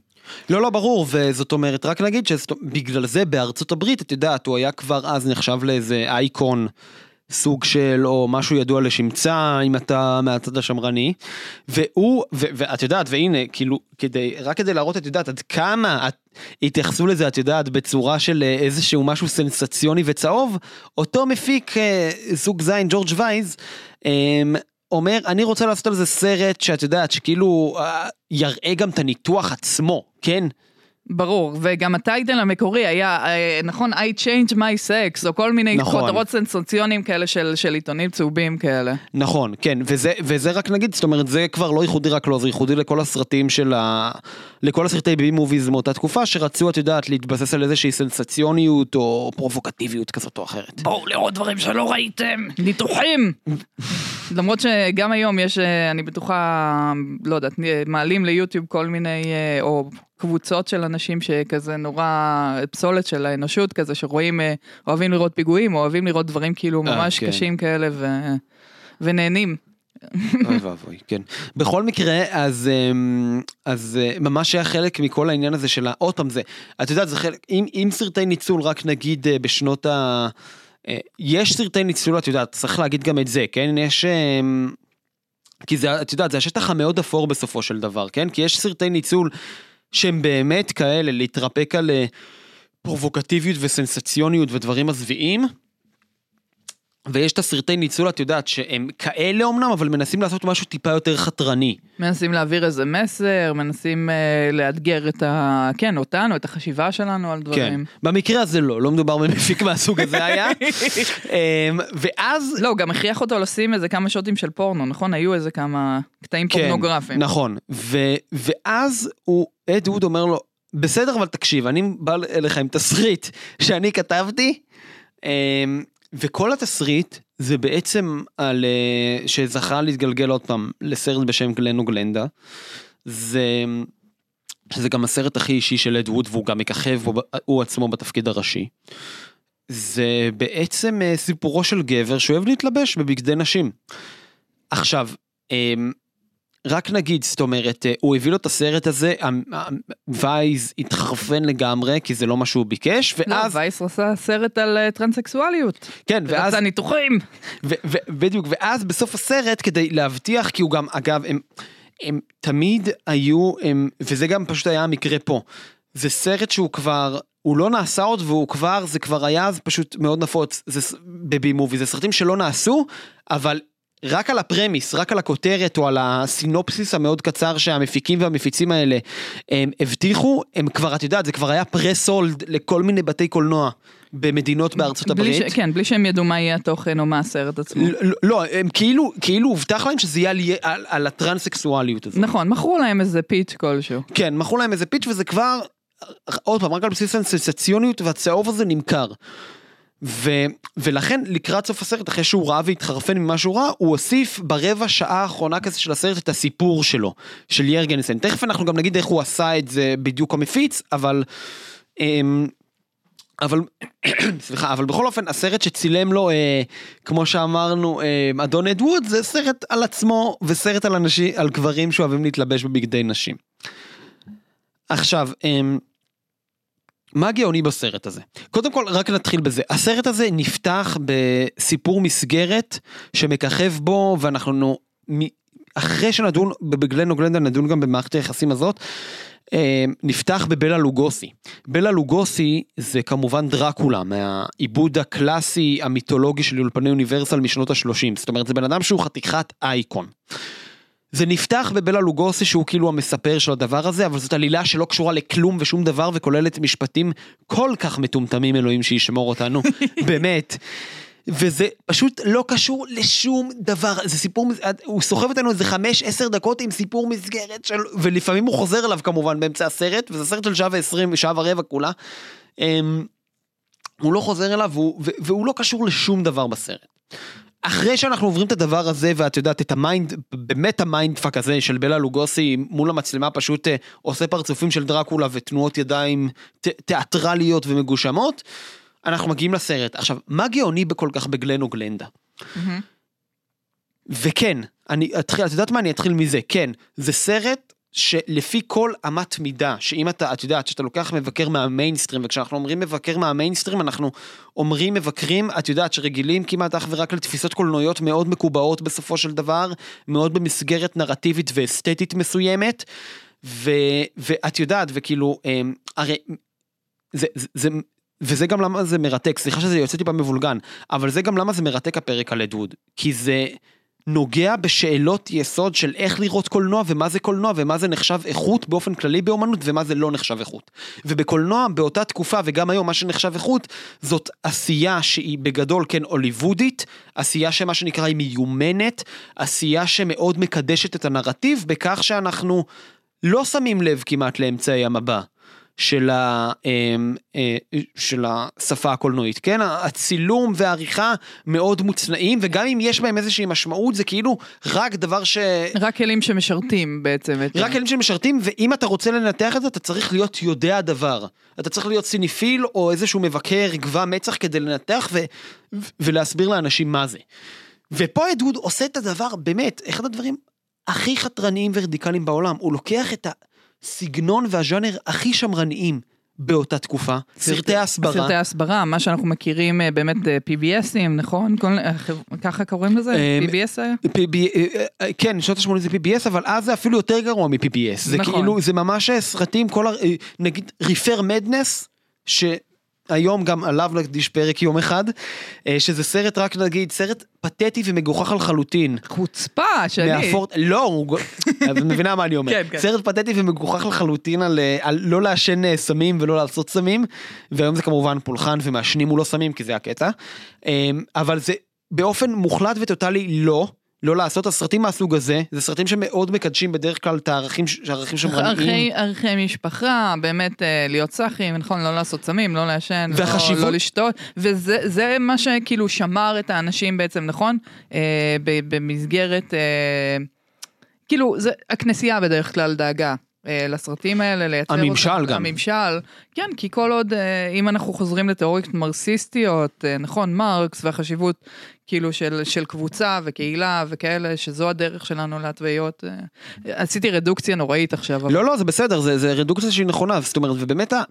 לא, לא, ברור, וזאת אומרת, רק נגיד שבגלל זה בארצות הברית, את יודעת, הוא היה כבר אז נחשב לאיזה אייקון. סוג של או משהו ידוע לשמצה אם אתה מהצד השמרני. והוא ו- ואת יודעת והנה כאילו כדי רק כדי להראות את יודעת עד כמה את, התייחסו לזה את יודעת בצורה של אה, איזשהו משהו סנסציוני וצהוב אותו מפיק אה, זוג זין ג'ורג' וייז אה, אומר אני רוצה לעשות על זה סרט שאת יודעת שכאילו אה, יראה גם את הניתוח עצמו כן ברור, וגם הטייטל המקורי היה, אה, נכון, I change my sex, או כל מיני נכון. כותרות סנסציוניים כאלה של, של עיתונים צהובים כאלה. נכון, כן, וזה, וזה רק נגיד, זאת אומרת, זה כבר לא ייחודי רק לו, זה ייחודי לכל הסרטים של ה... לכל הסרטי בי מוביז מאותה תקופה, שרצו, את יודעת, להתבסס על איזושהי סנסציוניות או פרובוקטיביות כזאת או אחרת. בואו לראות דברים שלא ראיתם, ניתוחים. למרות שגם היום יש, אה, אני בטוחה, לא יודעת, מעלים ליוטיוב כל מיני, אה, או קבוצות של אנשים שכזה נורא פסולת של האנושות כזה, שרואים, אה, אוהבים לראות פיגועים, או אוהבים לראות דברים כאילו אה, ממש כן. קשים כאלה ו... ונהנים. אוי ואבוי, כן. בכל מקרה, אז, אמ, אז אה, ממש היה חלק מכל העניין הזה של. עוד פעם זה, את יודעת, זה חלק, אם, אם סרטי ניצול רק נגיד בשנות ה... יש סרטי ניצול, את יודעת, צריך להגיד גם את זה, כן? יש... אמ, כי זה, את יודעת, זה השטח המאוד אפור בסופו של דבר, כן? כי יש סרטי ניצול שהם באמת כאלה, להתרפק על פרובוקטיביות וסנסציוניות ודברים מזוויעים. ויש את הסרטי ניצול, את יודעת, שהם כאלה אמנם, אבל מנסים לעשות משהו טיפה יותר חתרני. מנסים להעביר איזה מסר, מנסים אה, לאתגר את ה... כן, אותנו, את החשיבה שלנו על דברים. כן, במקרה הזה לא, לא מדובר במפיק מהסוג הזה היה. אמ, ואז... לא, גם הכריח אותו לשים איזה כמה שוטים של פורנו, נכון? היו איזה כמה קטעים כן, פורנוגרפיים. נכון, ו... ואז הוא, אד ווד אומר לו, בסדר, אבל תקשיב, אני בא אליך עם תסריט שאני כתבתי. וכל התסריט זה בעצם על אה, שזכה להתגלגל עוד פעם לסרט בשם גלנו גלנדה. זה שזה גם הסרט הכי אישי של אד ווד והוא גם מככב הוא עצמו בתפקיד הראשי. זה בעצם אה, סיפורו של גבר שאוהב להתלבש בבגדי נשים. עכשיו אמ, רק נגיד, זאת אומרת, אה, הוא הביא לו את הסרט הזה, וייז התחרפן לגמרי, כי זה לא מה שהוא ביקש, לא, ואז... לא, וייס עשה סרט על אה, טרנסקסואליות. כן, ואז... רצה ניתוחים. בדיוק, ואז בסוף הסרט, כדי להבטיח, כי הוא גם, אגב, הם, הם תמיד היו, הם, וזה גם פשוט היה המקרה פה. זה סרט שהוא כבר, הוא לא נעשה עוד והוא כבר, זה כבר היה אז פשוט מאוד נפוץ, זה בבי מובי, זה סרטים שלא נעשו, אבל רק על הפרמיס, רק על הכותרת או על הסינופסיס המאוד קצר שהמפיקים והמפיצים האלה הם הבטיחו, הם כבר, את יודעת, זה כבר היה פרסולד לכל מיני בתי קולנוע במדינות בארצות הברית. ש, כן, בלי שהם ידעו מה יהיה התוכן או מה הסרט עצמו. לא, לא הם כאילו, כאילו הובטח להם שזה יהיה על, על, על הטרנסקסואליות הזאת. נכון, מכרו להם איזה פיץ' כלשהו. כן, מכרו להם איזה פיץ' וזה כבר, עוד פעם, רק על בסיס הסנסציוניות והצהוב הזה נמכר. ו, ולכן לקראת סוף הסרט אחרי שהוא ראה והתחרפן ממה שהוא ראה הוא הוסיף ברבע שעה האחרונה כזה של הסרט את הסיפור שלו של ירגנסן תכף אנחנו גם נגיד איך הוא עשה את זה בדיוק המפיץ אבל אמ, אבל סליחה אבל בכל אופן הסרט שצילם לו אה, כמו שאמרנו אה, אדון אדווד זה סרט על עצמו וסרט על אנשים על גברים שאוהבים להתלבש בבגדי נשים. עכשיו. אה, מה גאוני בסרט הזה? קודם כל רק נתחיל בזה, הסרט הזה נפתח בסיפור מסגרת שמככב בו ואנחנו אחרי שנדון בגלן אוגלנדה נדון גם במערכת היחסים הזאת. אה, נפתח בבלה לוגוסי. בלה לוגוסי זה כמובן דרקולה מהעיבוד הקלאסי המיתולוגי של אולפני אוניברסל משנות השלושים זאת אומרת זה בן אדם שהוא חתיכת אייקון. זה נפתח בבלה לוגוסי שהוא כאילו המספר של הדבר הזה, אבל זאת עלילה שלא קשורה לכלום ושום דבר וכוללת משפטים כל כך מטומטמים אלוהים שישמור אותנו, באמת. וזה פשוט לא קשור לשום דבר, זה סיפור, הוא סוחב אותנו איזה חמש עשר דקות עם סיפור מסגרת של, ולפעמים הוא חוזר אליו כמובן באמצע הסרט, וזה סרט של שעה ועשרים, שעה ורבע כולה. אמ, הוא לא חוזר אליו והוא, והוא לא קשור לשום דבר בסרט. אחרי שאנחנו עוברים את הדבר הזה ואת יודעת את ה mind באמת ה mind fuck הזה של בלה לוגוסי מול המצלמה פשוט אה, עושה פרצופים של דרקולה ותנועות ידיים תיאטרליות ומגושמות אנחנו מגיעים לסרט עכשיו מה גאוני בכל כך בגלן או גלנדה. אהמ. וכן אני אתחיל את יודעת מה אני אתחיל מזה כן זה סרט שלפי כל אמת מידה, שאם אתה, את יודעת, שאתה לוקח מבקר מהמיינסטרים, וכשאנחנו אומרים מבקר מהמיינסטרים, אנחנו אומרים מבקרים, את יודעת, שרגילים כמעט אך ורק לתפיסות קולנועיות מאוד מקובעות בסופו של דבר, מאוד במסגרת נרטיבית ואסתטית מסוימת, ו, ואת יודעת, וכאילו, אמ, הרי, זה, זה, זה וזה גם למה זה מרתק, סליחה שזה יוצא טיפה מבולגן, אבל זה גם למה זה מרתק הפרק על אדווד, כי זה... נוגע בשאלות יסוד של איך לראות קולנוע ומה זה קולנוע ומה זה נחשב איכות באופן כללי באומנות ומה זה לא נחשב איכות. ובקולנוע באותה תקופה וגם היום מה שנחשב איכות זאת עשייה שהיא בגדול כן הוליוודית, עשייה שמה שנקרא היא מיומנת, עשייה שמאוד מקדשת את הנרטיב בכך שאנחנו לא שמים לב כמעט לאמצעי המבע. של, ה, אמ, אה, של השפה הקולנועית, כן? הצילום והעריכה מאוד מוצנעים, וגם אם יש בהם איזושהי משמעות, זה כאילו רק דבר ש... רק כלים שמשרתים בעצם. רק כלים שמשרתים, ואם אתה רוצה לנתח את זה, אתה צריך להיות יודע דבר. אתה צריך להיות סיניפיל או איזשהו מבקר גבה מצח כדי לנתח ו... ולהסביר לאנשים מה זה. ופה אדווד עושה את הדבר, באמת, אחד הדברים הכי חתרניים ורדיקליים בעולם. הוא לוקח את הסגנון והז'אנר הכי שמרניים באותה תקופה, סרטי הסברה. סרטי הסברה, מה שאנחנו מכירים אה, באמת אה, PBSים, נכון? כל, ככה קוראים לזה? אה, PBS היה? כן, שנות ה-80 זה PBS, אבל אז זה אפילו יותר גרוע מ-PBS. זה נכון. כאילו, זה ממש סרטים, נגיד, ריפר מדנס, שהיום גם עליו להקדיש פרק יום אחד, אה, שזה סרט, רק נגיד, סרט פתטי ומגוחך לחלוטין. חוצפה שלי. מהפורט, לא, הוא- את מבינה מה אני אומר, כן, כן. סרט פתטי ומגוחך לחלוטין על, אה, על לא לעשן אה, סמים ולא לעשות סמים, והיום זה כמובן פולחן ומעשנים מולו סמים כי זה הקטע, אבל זה באופן מוחלט וטוטאלי לא, לא לעשות, הסרטים מהסוג הזה, זה סרטים שמאוד מקדשים בדרך כלל את הערכים, הערכים שמרניים. ערכי, ערכי משפחה, באמת אה, להיות סאחים, נכון, לא לעשות סמים, לא לעשן, לא, והחשיבות- לא לשתות, וזה זה מה שכאילו שמר את האנשים בעצם, נכון? אה, במסגרת, אה, כאילו, זה, הכנסייה בדרך כלל דאגה. אה, לסרטים האלה, לייצר הממשל אותם, גם. הממשל, כן, כי כל עוד, אה, אם אנחנו חוזרים לתיאוריות מרקסיסטיות, אה, נכון, מרקס והחשיבות כאילו של, של קבוצה וקהילה וכאלה, שזו הדרך שלנו להתוויות. עשיתי רדוקציה נוראית עכשיו. אבל- לא, לא, זה בסדר, זה, זה רדוקציה שהיא נכונה, זאת אומרת, ובאמת, ה,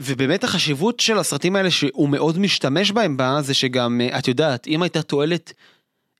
ובאמת החשיבות של הסרטים האלה שהוא מאוד משתמש בהם בה, זה שגם, את יודעת, אם הייתה תועלת,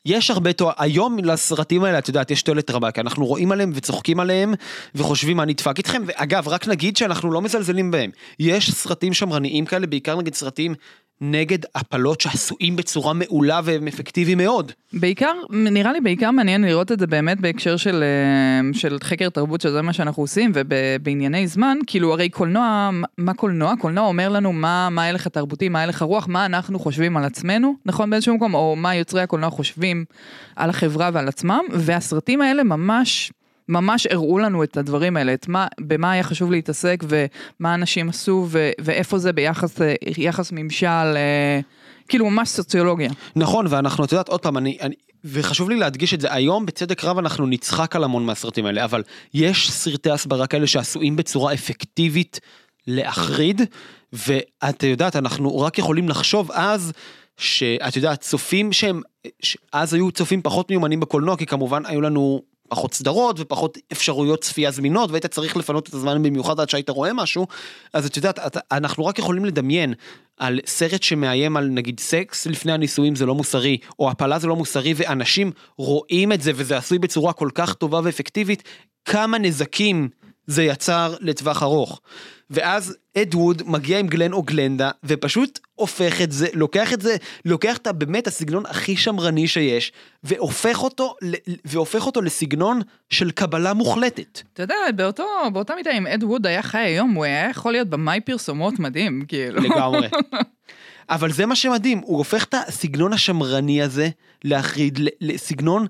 יש הרבה תועלת, היום לסרטים האלה, את יודעת, יש תועלת רבה, כי אנחנו רואים עליהם וצוחקים עליהם, וחושבים מה נדפק איתכם, ואגב, רק נגיד שאנחנו לא מזלזלים בהם. יש סרטים שמרניים כאלה, בעיקר נגיד סרטים נגד הפלות שעשויים בצורה מעולה והם אפקטיביים מאוד. בעיקר, נראה לי בעיקר מעניין לראות את זה באמת בהקשר של, אה, של חקר תרבות, שזה מה שאנחנו עושים, ובענייני זמן, כאילו הרי קולנוע, מה קולנוע? קולנוע אומר לנו מה, ההלך התרבותי, מה הלך הרוח, מה אנחנו חושבים על עצמנו, נכון באיזשהו מקום, או מה יוצרי הקולנוע חושבים על החברה ועל עצמם, והסרטים האלה ממש... ממש הראו לנו את הדברים האלה, את מה, במה היה חשוב להתעסק ומה אנשים עשו ו, ואיפה זה ביחס יחס ממשל, אה, כאילו ממש סוציולוגיה. נכון, ואנחנו, את יודעת, עוד פעם, אני, אני, וחשוב לי להדגיש את זה, היום בצדק רב אנחנו נצחק על המון מהסרטים האלה, אבל יש סרטי הסברה כאלה שעשויים בצורה אפקטיבית להחריד, ואת יודעת, אנחנו רק יכולים לחשוב אז, שאת יודעת, צופים שהם, אז היו צופים פחות מיומנים בקולנוע, כי כמובן היו לנו פחות סדרות ופחות אפשרויות צפייה זמינות והיית צריך לפנות את הזמן במיוחד עד שהיית רואה משהו אז את יודעת את, אנחנו רק יכולים לדמיין על סרט שמאיים על נגיד סקס לפני הנישואים זה לא מוסרי או הפלה זה לא מוסרי ואנשים רואים את זה וזה עשוי בצורה כל כך טובה ואפקטיבית כמה נזקים זה יצר לטווח ארוך. ואז אד ווד מגיע עם גלן או גלנדה ופשוט הופך את זה, לוקח את זה, לוקח את באמת הסגנון הכי שמרני שיש והופך אותו, והופך אותו לסגנון של קבלה מוחלטת. אתה יודע, באותו, באותה מידה אם אד ווד היה חי היום, הוא היה יכול להיות במאי פרסומות מדהים, כאילו. לגמרי. אבל זה מה שמדהים, הוא הופך את הסגנון השמרני הזה להחריד לסגנון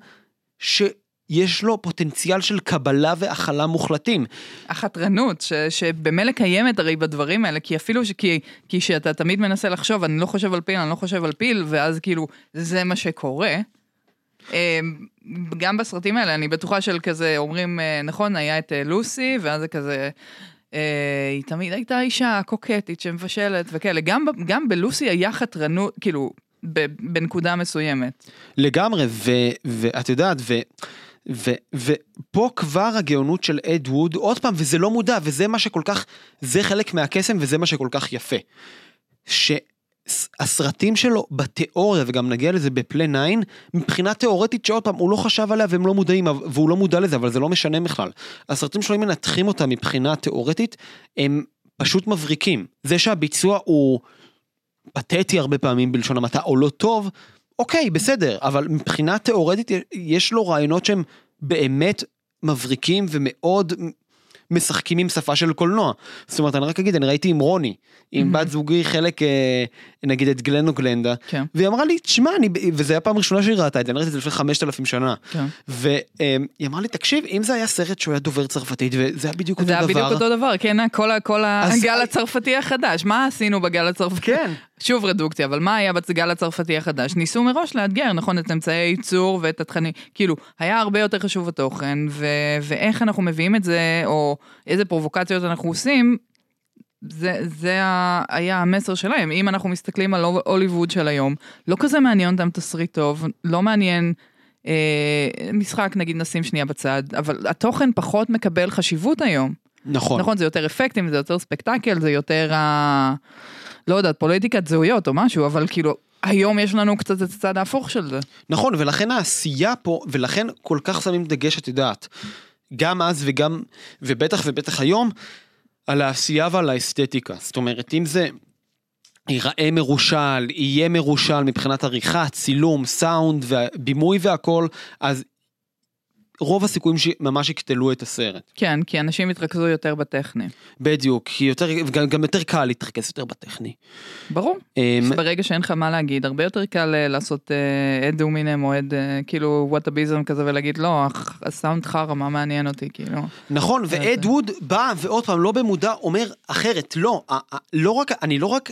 ש... יש לו פוטנציאל של קבלה והכלה מוחלטים. החתרנות, ש, שבמילא קיימת הרי בדברים האלה, כי אפילו ש... כי, כי שאתה תמיד מנסה לחשוב, אני לא חושב על פיל, אני לא חושב על פיל, ואז כאילו, זה מה שקורה. גם בסרטים האלה, אני בטוחה של כזה, אומרים, נכון, היה את לוסי, ואז זה כזה... היא תמיד הייתה אישה קוקטית שמבשלת וכאלה, גם, גם בלוסי היה חתרנות, כאילו, בנקודה מסוימת. לגמרי, ואת יודעת, ו... ו, ופה כבר הגאונות של אד ווד, עוד פעם, וזה לא מודע, וזה מה שכל כך, זה חלק מהקסם וזה מה שכל כך יפה. שהסרטים שלו בתיאוריה, וגם נגיע לזה בפלי 9, מבחינה תיאורטית שעוד פעם, הוא לא חשב עליה והם לא מודעים, והוא לא מודע לזה, אבל זה לא משנה בכלל. הסרטים שלו, אם מנתחים אותם מבחינה תיאורטית, הם פשוט מבריקים. זה שהביצוע הוא פתטי הרבה פעמים בלשון המעטה, או לא טוב, אוקיי, בסדר, אבל מבחינה תיאורטית יש לו רעיונות שהם באמת מבריקים ומאוד משחקים עם שפה של קולנוע. זאת אומרת, אני רק אגיד, אני ראיתי עם רוני, עם בת זוגי חלק, נגיד את גלן או גלנדה, כן. והיא אמרה לי, תשמע, וזה היה פעם ראשונה שהיא ראתה את זה, אני ראיתי את זה לפני 5,000 שנה. כן. והיא אמרה לי, תקשיב, אם זה היה סרט שהוא היה דובר צרפתית, וזה היה בדיוק אותו דבר. זה היה בדיוק אותו דבר, כן, כל, כל הגל הצרפתי החדש, מה עשינו בגל הצרפתי? כן. שוב רדוקציה, אבל מה היה בגל הצרפתי החדש? ניסו מראש לאתגר, נכון, את אמצעי הייצור ואת התכנים, כאילו, היה הרבה יותר חשוב התוכן, ו- ואיך אנחנו מביאים את זה, או איזה פרובוקציות אנחנו עושים, זה, זה היה המסר שלהם. אם אנחנו מסתכלים על הוליווד של היום, לא כזה מעניין אותם תסריט טוב, לא מעניין אה, משחק, נגיד נשים שנייה בצד, אבל התוכן פחות מקבל חשיבות היום. נכון. נכון, זה יותר אפקטים, זה יותר ספקטקל, זה יותר ה... לא יודעת, פוליטיקת זהויות או משהו, אבל כאילו, היום יש לנו קצת את הצד ההפוך של זה. נכון, ולכן העשייה פה, ולכן כל כך שמים דגש, את יודעת, גם אז וגם, ובטח ובטח היום, על העשייה ועל האסתטיקה. זאת אומרת, אם זה ייראה מרושל, יהיה מרושל מבחינת עריכה, צילום, סאונד, בימוי והכל, אז רוב הסיכויים שממש יקטלו את הסרט. כן, כי אנשים יתרכזו יותר בטכני. בדיוק, כי יותר, גם, גם יותר קל להתרכז יותר בטכני. ברור. אמ, ברגע שאין לך מה להגיד, הרבה יותר קל אה, לעשות אה, עד דומינם או עד אה, כאילו וואטאביזם כזה ולהגיד לא, הסאונד חרא, מה מעניין אותי, כאילו. נכון, זה- ואד ווד בא ועוד פעם לא במודע אומר אחרת, לא, לא רק, אני לא רק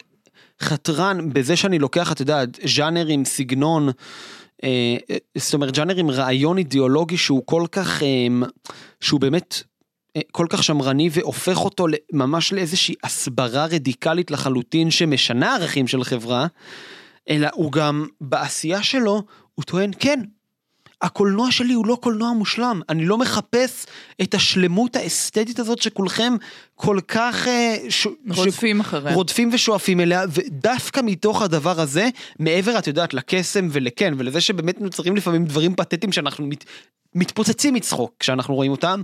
חתרן בזה שאני לוקח, אתה יודע, ז'אנר עם סגנון, אה, אה, זאת אומרת ז'אנר עם רעיון אידיאולוגי שהוא כל כך, אה, שהוא באמת אה, כל כך שמרני והופך אותו ממש לאיזושהי הסברה רדיקלית לחלוטין שמשנה ערכים של חברה, אלא הוא גם בעשייה שלו, הוא טוען, כן, הקולנוע שלי הוא לא קולנוע מושלם, אני לא מחפש את השלמות האסתטית הזאת שכולכם כל כך אה, ש... רודפים אחריה. רודפים ושואפים אליה, ודווקא מתוך הדבר הזה, מעבר, את יודעת, לקסם ולכן, ולזה שבאמת נוצרים לפעמים דברים פתטיים שאנחנו מת... מתפוצצים מצחוק כשאנחנו רואים אותם,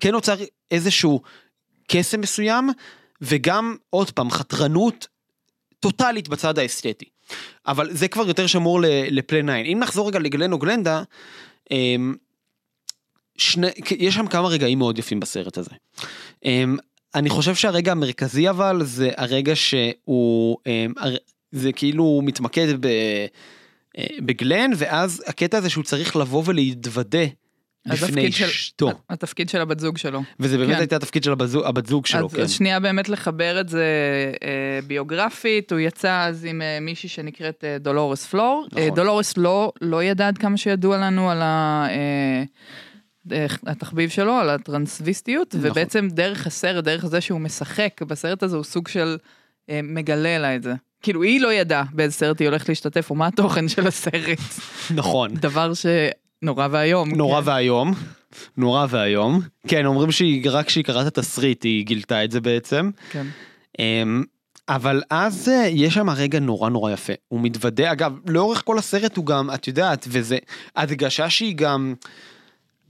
כן נוצר איזשהו קסם מסוים, וגם, עוד פעם, חתרנות טוטאלית בצד האסתטי. אבל זה כבר יותר שמור ל- לפלן 9. אם נחזור רגע לגלן או גלנדה, אמ, שני, יש שם כמה רגעים מאוד יפים בסרט הזה. אמ, אני חושב שהרגע המרכזי אבל זה הרגע שהוא, אמ, זה כאילו הוא מתמקד אה, בגלן ואז הקטע הזה שהוא צריך לבוא ולהתוודה בפני של- אשתו. התפקיד של הבת זוג שלו. וזה באמת כן. הייתה התפקיד של הבת זוג- הבת זוג שלו, אז, כן. אז שנייה באמת לחבר את זה אה, ביוגרפית, הוא יצא אז עם אה, מישהי שנקראת אה, דולורס פלור. נכון. אה, דולורס לא, לא ידע עד כמה שידוע לנו על ה... אה, התחביב שלו, על הטרנסוויסטיות, נכון. ובעצם דרך הסרט, דרך זה שהוא משחק בסרט הזה, הוא סוג של אה, מגלה לה את זה. כאילו היא לא ידעה באיזה סרט היא הולכת להשתתף, או מה התוכן של הסרט. נכון. דבר שנורא ואיום. נורא כן. ואיום, נורא ואיום. כן, אומרים שהיא, רק כשהיא קראת את התסריט היא גילתה את זה בעצם. כן. אמ, אבל אז אה, יש שם רגע נורא נורא יפה. הוא מתוודה, אגב, לאורך כל הסרט הוא גם, את יודעת, וזה הדגשה שהיא גם,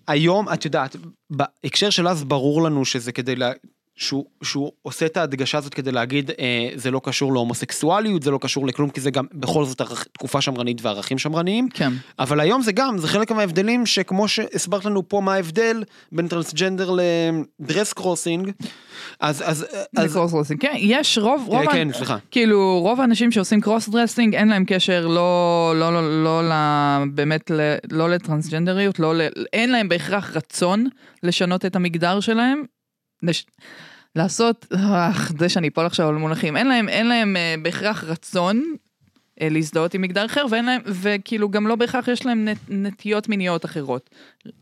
היום, את יודעת, בהקשר של אז ברור לנו שזה כדי לה... שהוא, שהוא עושה את ההדגשה הזאת כדי להגיד אה, זה לא קשור להומוסקסואליות זה לא קשור לכלום כי זה גם בכל זאת תקופה שמרנית וערכים שמרניים כן. אבל היום זה גם, זה חלק מההבדלים שכמו שהסברת לנו פה מה ההבדל בין טרנסג'נדר ל dress crossing, אז, אז, אז, cross dressing, כן, יש רוב, רוב, כן, סליחה. כאילו רוב האנשים שעושים cross dressing אין להם קשר לא, לא, לא, לא, ל- באמת לא לטרנסג'נדריות, לא, אין להם בהכרח רצון לשנות את המגדר שלהם. לש... לעשות, אך, זה שאני אפול עכשיו על מונחים, אין להם, אין להם אה, בהכרח רצון אה, להזדהות עם מגדר אחר, ואין להם, וכאילו גם לא בהכרח יש להם נט, נטיות מיניות אחרות.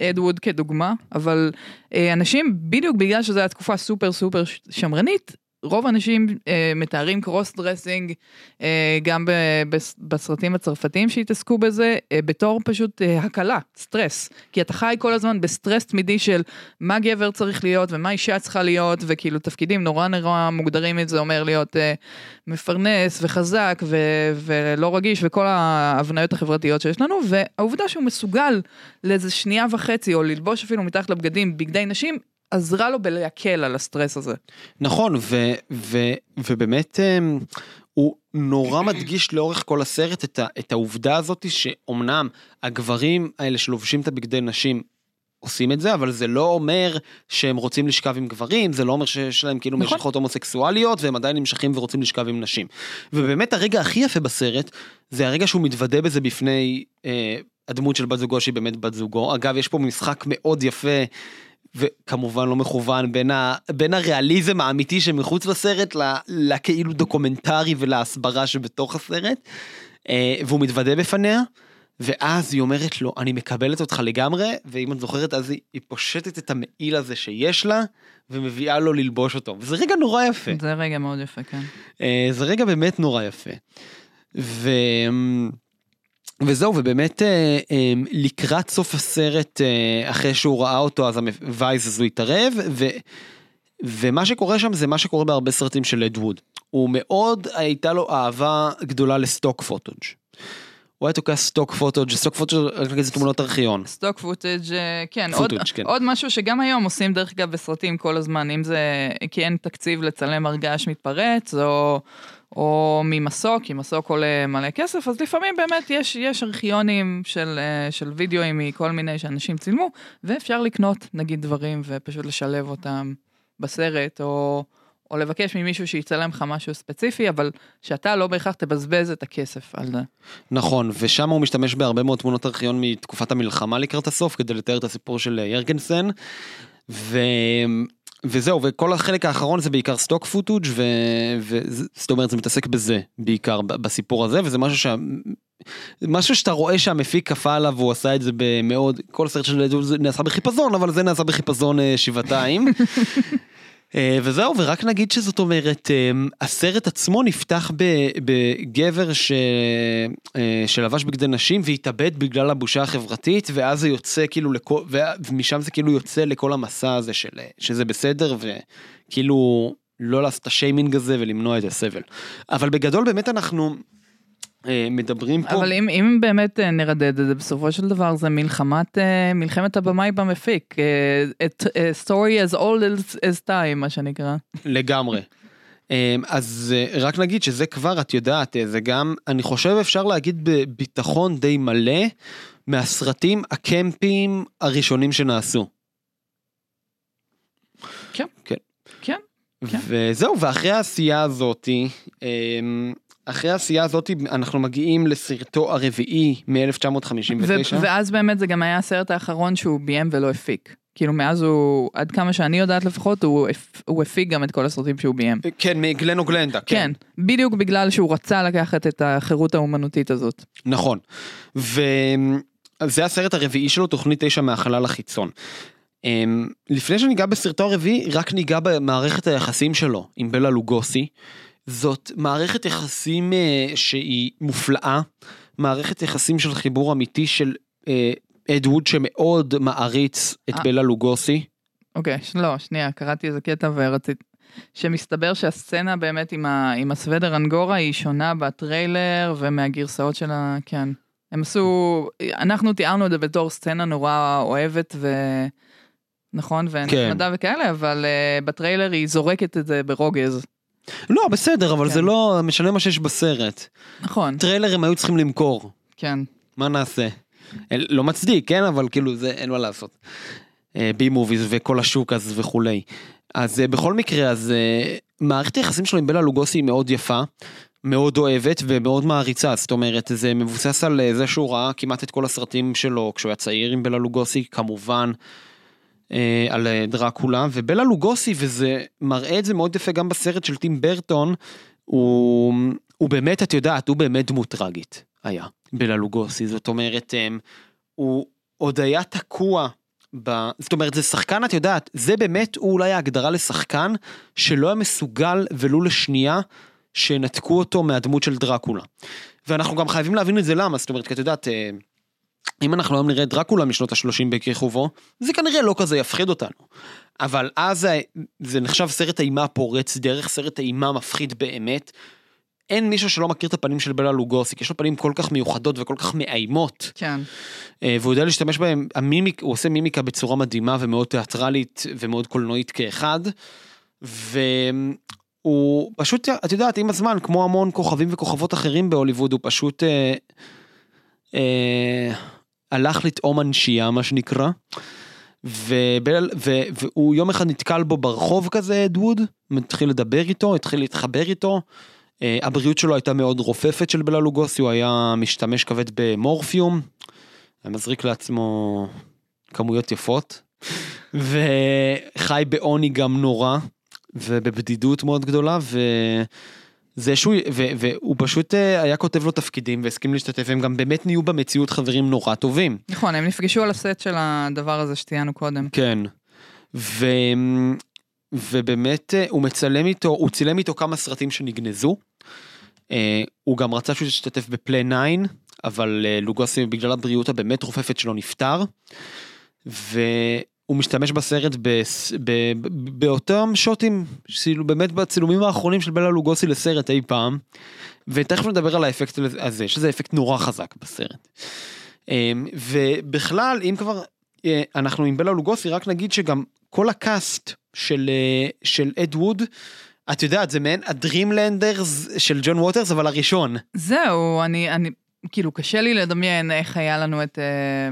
אד ווד כדוגמה, אבל אה, אנשים, בדיוק בגלל שזו הייתה תקופה סופר סופר שמרנית, רוב האנשים אה, מתארים cross dressing, אה, גם ב, בס- בסרטים הצרפתיים שהתעסקו בזה, אה, בתור פשוט אה, הקלה, סטרס. כי אתה חי כל הזמן בסטרס תמידי של מה גבר צריך להיות ומה אישה צריכה להיות, וכאילו תפקידים נורא נורא מוגדרים את זה אומר להיות אה, מפרנס וחזק ו- ולא רגיש וכל ההבניות החברתיות שיש לנו, והעובדה שהוא מסוגל לאיזה שנייה וחצי או ללבוש אפילו מתחת לבגדים בגדי נשים, עזרה לו בלהקל על הסטרס הזה. נכון, ו, ו, ובאמת אמ, הוא נורא מדגיש לאורך כל הסרט את, ה, את העובדה הזאת שאומנם הגברים האלה שלובשים את הבגדי נשים עושים את זה, אבל זה לא אומר שהם רוצים לשכב עם גברים, זה לא אומר שיש להם כאילו נכון. משכות הומוסקסואליות והם עדיין נמשכים ורוצים לשכב עם נשים. ובאמת הרגע הכי יפה בסרט, זה הרגע שהוא מתוודה בזה בפני אה, הדמות של בת זוגו שהיא באמת בת זוגו. אגב, יש פה משחק מאוד יפה. וכמובן לא מכוון בין, ה, בין הריאליזם האמיתי שמחוץ לסרט לכאילו דוקומנטרי ולהסברה שבתוך הסרט. אה, והוא מתוודה בפניה, ואז היא אומרת לו, אני מקבלת אותך לגמרי, ואם את זוכרת, אז היא, היא פושטת את המעיל הזה שיש לה, ומביאה לו ללבוש אותו. וזה רגע נורא יפה. זה רגע מאוד יפה, כן. אה, זה רגע באמת נורא יפה. ו... וזהו, ובאמת אה, אה, לקראת סוף הסרט, אה, אחרי שהוא ראה אותו, אז וייז אז הוא התערב, ו... ומה שקורה שם זה מה שקורה בהרבה סרטים של אדווד. הוא מאוד, הייתה לו אהבה גדולה ל stock footage. הוא היה תוקע stock footage, stock footage זה תמונות ארכיון. stock footage, אה, כן, עוד, כן. עוד משהו שגם היום עושים דרך אגב בסרטים כל הזמן, אם זה כי אין תקציב לצלם הרגש מתפרץ, או, או ממסוק, כי מסוק עולה מלא כסף, אז לפעמים באמת יש, יש ארכיונים של, אה, של וידאוים מכל מיני שאנשים צילמו, ואפשר לקנות נגיד דברים ופשוט לשלב אותם בסרט, או... או לבקש ממישהו שיצלם לך משהו ספציפי, אבל שאתה לא בהכרח תבזבז את הכסף על זה. נכון, ושם הוא משתמש בהרבה מאוד תמונות ארכיון מתקופת המלחמה לקראת הסוף, כדי לתאר את הסיפור של אה, ירגנסן. ו... וזהו, וכל החלק האחרון זה בעיקר סטוק פוטוג' ו... ו... זאת אומרת זה מתעסק בזה בעיקר בסיפור הזה, וזה משהו שה... משהו שאתה רואה שהמפיק כפה עליו והוא עשה את זה במאוד, כל הסרט של זה נעשה בחיפזון, אבל זה נעשה בחיפזון אה, שבעתיים. אה, וזהו, ורק נגיד שזאת אומרת, אה, הסרט עצמו נפתח בגבר ש... אה, שלבש בגדי נשים והתאבד בגלל הבושה החברתית, ואז זה יוצא כאילו, לכל... ומשם זה כאילו יוצא לכל המסע הזה של... שזה בסדר, וכאילו לא לעשות את השיימינג הזה ולמנוע את הסבל. אבל בגדול באמת אנחנו... אה, מדברים פה. אבל אם, אם באמת אה, נרדד את זה, בסופו של דבר זה מלחמת, אה, מלחמת הבמאי במפיק. את story as old as time, מה שנקרא. לגמרי. אז רק נגיד שזה כבר, את יודעת, זה גם, אני חושב אפשר להגיד בביטחון די מלא, מהסרטים הקמפיים הראשונים שנעשו. כן. כן. כן. וזהו, ואחרי העשייה הזאתי, אחרי העשייה הזאת אנחנו מגיעים לסרטו הרביעי מ-1959. ואז באמת זה גם היה הסרט האחרון שהוא ביים ולא הפיק. כאילו מאז הוא, עד כמה שאני יודעת לפחות, הוא, הוא הפיק גם את כל הסרטים שהוא ביים. כן, מגלנו גלנדה, כן. כן, בדיוק בגלל שהוא רצה לקחת את החירות האומנותית הזאת. נכון. וזה הסרט הרביעי שלו, תוכנית תשע מהחלל החיצון. אמ, לפני שניגע בסרטו הרביעי, רק ניגע במערכת היחסים שלו עם בלה לוגוסי. זאת מערכת יחסים אה, שהיא מופלאה, מערכת יחסים של חיבור אמיתי של אה, אדווד שמאוד מעריץ את אה. בלה לוגוסי. אוקיי, לא, שנייה, קראתי איזה קטע ורציתי, שמסתבר שהסצנה באמת עם, ה, עם הסוודר אנגורה היא שונה בטריילר ומהגרסאות של ה... כן. הם עשו, אנחנו תיארנו את זה בתור סצנה נורא אוהבת ו... נכון, ונחמדה כן. וכאלה, אבל uh, בטריילר היא זורקת את זה ברוגז. לא, בסדר, אבל כן. זה לא משנה מה שיש בסרט. נכון. טריילר הם היו צריכים למכור. כן. מה נעשה? לא מצדיק, כן, אבל כאילו זה אין מה לעשות. B movies וכל השוק אז וכולי. אז אה, בכל מקרה, אז אה, מערכת היחסים שלו עם בלה לוגוסי היא מאוד יפה. מאוד אוהבת ומאוד מעריצה, זאת אומרת זה מבוסס על אה, זה שהוא ראה כמעט את כל הסרטים שלו כשהוא היה צעיר עם בלה לוגוסי, כמובן אה, על אה, דרקולה, ובלה לוגוסי, וזה מראה את זה מאוד יפה גם בסרט של טים ברטון, הוא, הוא באמת, את יודעת, הוא באמת דמות טראגית, היה, בלה לוגוסי, זאת אומרת, אה, הוא עוד היה תקוע. ב... זאת אומרת זה שחקן את יודעת זה באמת הוא אולי ההגדרה לשחקן שלא היה מסוגל ולו לשנייה שנתקו אותו מהדמות של דרקולה. ואנחנו גם חייבים להבין את זה למה זאת אומרת כי את יודעת אם אנחנו היום נראה דרקולה משנות ה-30 בכיכובו, זה כנראה לא כזה יפחיד אותנו. אבל אז זה, נחשב סרט אימה פורץ דרך, סרט אימה מפחיד באמת. אין מישהו שלא מכיר את הפנים של בלה לוגוסי, כי יש לו פנים כל כך מיוחדות וכל כך מאיימות. כן. אה, והוא יודע להשתמש בהם, המימיק, הוא עושה מימיקה בצורה מדהימה ומאוד תיאטרלית ומאוד קולנועית כאחד. והוא פשוט, את יודעת, עם הזמן, כמו המון כוכבים וכוכבות אחרים בהוליווד, הוא פשוט... אה, אה, הלך לטעום הנשייה מה שנקרא. ובל, ו, והוא יום אחד נתקל בו ברחוב כזה אדווד, התחיל לדבר איתו, התחיל להתחבר איתו. Uh, הבריאות שלו הייתה מאוד רופפת של בלה לוגוסי, הוא היה משתמש כבד במורפיום, היה מזריק לעצמו כמויות יפות, וחי בעוני גם נורא, ובבדידות מאוד גדולה, ו... זה שהוא, ו, והוא פשוט אה, היה כותב לו תפקידים והסכים להשתתף, הם גם באמת נהיו במציאות חברים נורא טובים. נכון, הם נפגשו על הסט של הדבר הזה שציינו קודם. כן. ו... ובאמת אה, הוא מצלם איתו, הוא צילם איתו כמה סרטים שנגנזו. אה, הוא גם רצה שהוא ישתתף בפלי 9, אבל לוגוסי בגלל הבריאות הבאמת רופפת שלו נפטר. והוא משתמש בסרט באותם שוטים, כאילו באמת בצילומים האחרונים של בלה לוגוסי לסרט אי פעם. ותכף נדבר על האפקט הזה, שזה אפקט נורא חזק בסרט. אמ, ובכלל, אם כבר אה, אנחנו עם בלה לוגוסי, רק נגיד שגם כל הקאסט של, אה, של אד ווד, את יודעת, זה מעין הדרימלנדרס של ג'ון ווטרס, אבל הראשון. זהו, אני, אני, כאילו, קשה לי לדמיין איך היה לנו את, אה,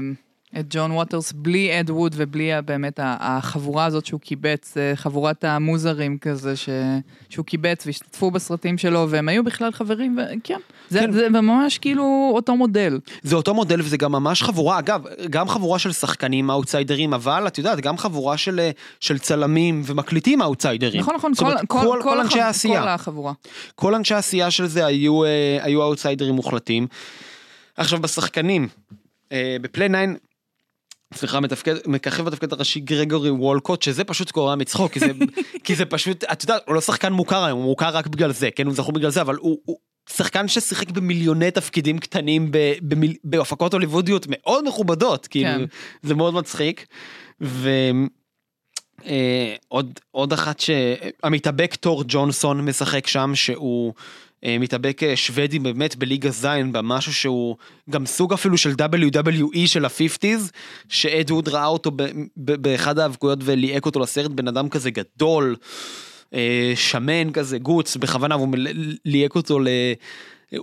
את ג'ון ווטרס בלי אד ווד ובלי באמת החבורה הזאת שהוא קיבץ, אה, חבורת המוזרים כזה, ש, שהוא קיבץ והשתתפו בסרטים שלו, והם היו בכלל חברים, וכן, זה, כן. זה ממש כאילו אותו מודל. זה אותו מודל וזה גם ממש חבורה, אגב, גם חבורה של שחקנים אאוטסיידרים, אבל את יודעת, גם חבורה של, אה, של צלמים ומקליטים אאוטסיידרים. נכון, נכון, זאת אומרת, כל, כל, כל, אנשי העשייה. כל החבורה. כל אנשי העשייה של זה היו, אה, היו אאוטסיידרים מוחלטים. עכשיו בשחקנים, אה, בפלי 9, סליחה, מתפקד, מככב בתפקד הראשי גרגורי וולקוט, שזה פשוט קורע מצחוק, כי זה, כי זה פשוט, את יודעת, הוא לא שחקן מוכר היום, הוא מוכר רק בגלל זה, כן, הוא זכור בגלל זה, אבל הוא, הוא שחקן ששיחק במיליוני תפקידים קטנים במיל, בהפקות הוליוודיות מאוד מכובדות, כאילו, כן. זה מאוד מצחיק. ו... אה, עוד עוד אחת שהמתאבק תור ג'ונסון משחק שם שהוא מתאבק אה, שוודי באמת בליגה זין במשהו שהוא גם סוג אפילו של WWE של ה-50's שאד ווד ראה אותו באחד האבקויות וליהק אותו לסרט בן אדם כזה גדול אה, שמן כזה גוץ בכוונה והוא ליהק אותו ל...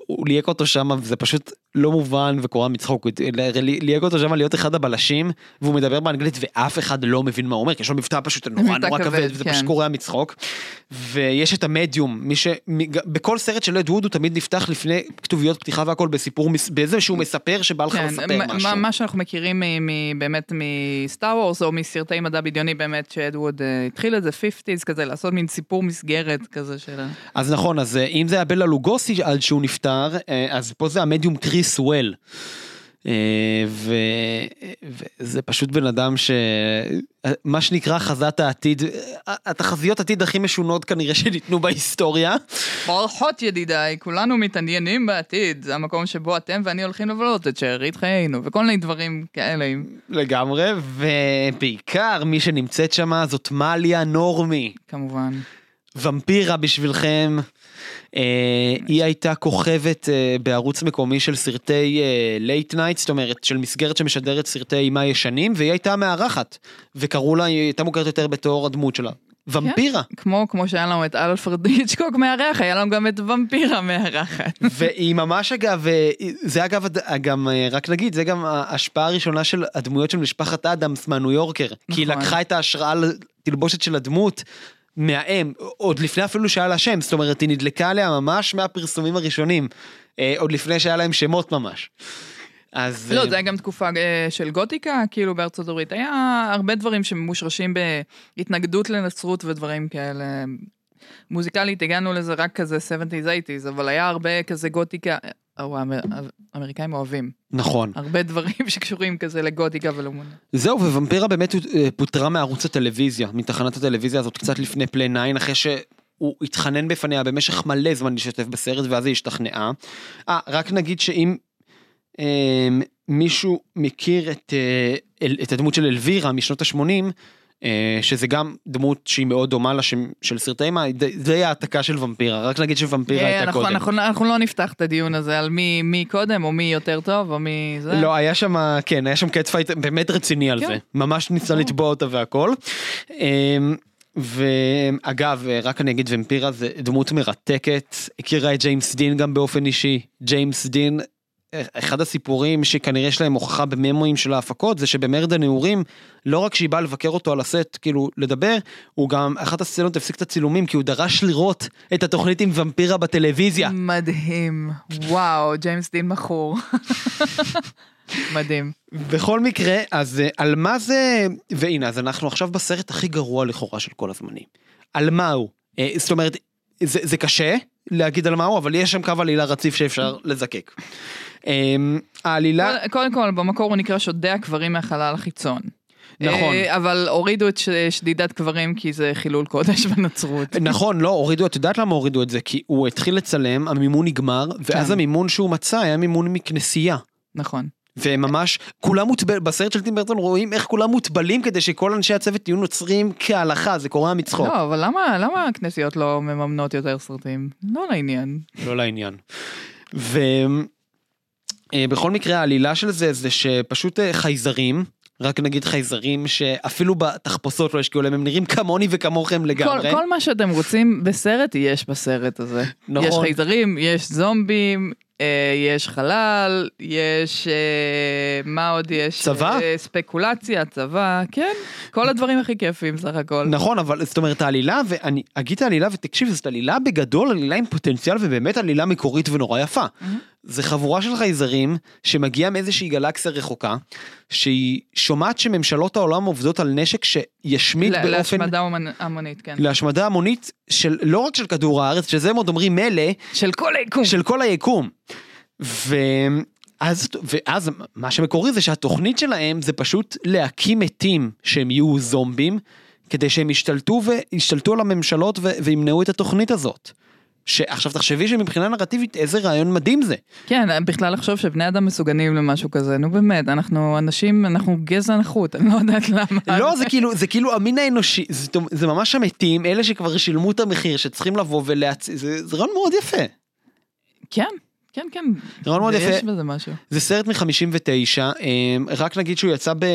הוא ליהק אותו שם וזה פשוט לא מובן וקורע מצחוק, אותו שם להיות אחד הבלשים והוא מדבר באנגלית ואף אחד לא מבין מה הוא אומר כי יש לו מבטא פשוט נורא נורא כבד, וזה כן. פשוט קורע מצחוק. ויש את המדיום מי ש... מ- בכל סרט של אד ווד הוא תמיד נפתח לפני כתוביות פתיחה והכל בסיפור באיזה שהוא מספר שבא לך כן, לספר משהו. מה, שאנחנו מכירים באמת מסטאר וורס או מסרטי מדע בדיוני באמת שאדווד אה, התחיל את זה 50's כזה לעשות מין סיפור מסגרת כזה של... אז נכון אז אה, אם זה היה בלה לוגוסי עד שהוא נפטר אה, אז פה זה המדיום קריס וול. אה, ו... וזה פשוט בן אדם שמה שנקרא חזת העתיד התחזיות עתיד הכי משונות כנראה שניתנו בהיסטוריה ברכות ידידיי, כולנו מתעניינים בעתיד, זה המקום שבו אתם ואני הולכים לבלות את שארית חיינו וכל מיני דברים כאלה. לגמרי ובעיקר מי שנמצאת שם זאת מיילה נורמי כמובן. וומפירה בשבילכם. אה, היא הייתה כוכבת אה, בערוץ מקומי של סרטי late night, זאת אומרת של מסגרת שמשדרת סרטי אימה ישנים, והיא הייתה מארחת, וקראו לה, היא הייתה מוכרת יותר בתור הדמות שלה. ומפירה. כמו, כמו שהיה לנו את אלפרד היצ'קוק מארח, היה לנו גם את ומפירה מארחת. והיא ממש אגב, אה, זה אגב, גם אה, רק נגיד, זה גם ההשפעה הראשונה של הדמויות של משפחת אדמס מהניו יורקר, כי היא נכון. לקחה את ההשראה לתלבושת של הדמות. מהאם, עוד לפני אפילו שהיה לה שם, זאת אומרת היא נדלקה עליה ממש מהפרסומים הראשונים, אה, עוד לפני שהיה להם שמות ממש. אז לא, אה, זה היה גם תקופה אה, של גותיקה, כאילו בארצות הברית. היה הרבה דברים שמושרשים בהתנגדות לנצרות ודברים כאלה. מוזיקלית הגענו לזה רק כזה 70's 80's, אבל היה הרבה כזה גותיקה, או, האמר- האמריקאים אוהבים. נכון. הרבה דברים שקשורים כזה לגותיקה ולאמונה. זהו, וומפירה באמת אה, פוטרה מערוץ הטלוויזיה, מתחנת הטלוויזיה הזאת קצת לפני פלי 9, אחרי שהוא התחנן בפניה במשך מלא זמן להשתתף בסרט, ואז היא השתכנעה. אה, רק נגיד שאם אה, מישהו מכיר את, אה, את הדמות של אלווירה משנות ה-80, אה, שזה גם דמות שהיא מאוד דומה לשם של סרטי אימה, די- העתקה של ומפירה, רק נגיד שוומפירה אה, הייתה אנחנו- קודם. אנחנו אנחנו לא נפתח את הדיון הזה על מי מי קודם, או מי יותר טוב, או מי זה. לא, היה שם, כן, היה שם cat fight באמת רציני על כן. זה. ממש ניסה. לתבוע אותה והכל. אמ, ואגב, רק אני אגיד, ומפירה זה דמות מרתקת, הכירה את ג'יימס דין גם באופן אישי. ג'יימס דין, אחד הסיפורים שכנראה יש להם הוכחה בממואים של ההפקות, זה שבמרד הנעורים, לא רק שהיא באה לבקר אותו על הסט, כאילו, לדבר, הוא גם, אחת הסצנות הפסיק את הצילומים, כי הוא דרש לראות את התוכנית עם ומפירה בטלוויזיה. מדהים. וואו, ג'יימס דין מכור. מדהים. בכל מקרה, אז אה, על מה זה, והנה, אז אנחנו עכשיו בסרט הכי גרוע לכאורה של כל הזמנים. על מה הוא? אה, זאת אומרת, זה, זה קשה, להגיד על מה הוא, אבל יש שם קו עלילה רציף שאפשר לזקק. אמ, העלילה, קודם- כל, במקור הוא נקרא שודע קברים מהחלל החיצון. נכון. אה, אבל הורידו את שדידת קברים כי זה חילול קודש בנצרות. נכון, לא, הורידו, את יודעת למה הורידו את זה? כי הוא התחיל לצלם, המימון נגמר, ואז כן. המימון שהוא מצא היה מימון מכנסייה. נכון. וממש, כולם מוטבלים, בסרט של טים ברטון רואים איך כולם מוטבלים כדי שכל אנשי הצוות יהיו נוצרים כהלכה, זה קורה מצחוק. לא, אבל למה למה הכנסיות לא מממנות יותר סרטים? לא לעניין. לא לעניין. ובכל מקרה העלילה של זה זה שפשוט אה, חייזרים, רק נגיד חייזרים שאפילו בתחפושות לא השקיעו להם, הם נראים כמוני וכמוכם לגמרי. כל, כל מה שאתם רוצים בסרט יש בסרט הזה. נכון. יש חייזרים, יש זומבים, אה, יש חלל, יש... אה, מה עוד יש? צבא? אה, ספקולציה, צבא, כן. כל הדברים הכי כיפים סך הכל. נכון אבל זאת אומרת העלילה ואני אגיד את העלילה ותקשיב זאת עלילה בגדול עלילה עם פוטנציאל ובאמת עלילה מקורית ונורא יפה. זה חבורה של חייזרים שמגיעה מאיזושהי גלקסיה רחוקה שהיא שומעת שממשלות העולם עובדות על נשק שישמיד לה- באופן להשמדה המונ- המונית, כן. להשמדה המונית של לא רק של כדור הארץ שזה הם עוד אומרים מילא של כל היקום. של כל היקום. ואז, ואז מה שמקורי זה שהתוכנית שלהם זה פשוט להקים מתים שהם יהיו זומבים כדי שהם ישתלטו וישתלטו על הממשלות ו- וימנעו את התוכנית הזאת. שעכשיו תחשבי שמבחינה נרטיבית איזה רעיון מדהים זה. כן, בכלל לחשוב שבני אדם מסוגלים למשהו כזה, נו באמת, אנחנו אנשים, אנחנו גזע נחות, אני לא יודעת למה. לא זה כאילו זה כאילו המין האנושי זה, זה ממש המתים אלה שכבר שילמו את המחיר שצריכים לבוא ולהצ... זה, זה רעיון מאוד יפה. כן, כן, כן. מאוד יש יפה. בזה משהו. זה סרט מ-59, רק נגיד שהוא יצא ב...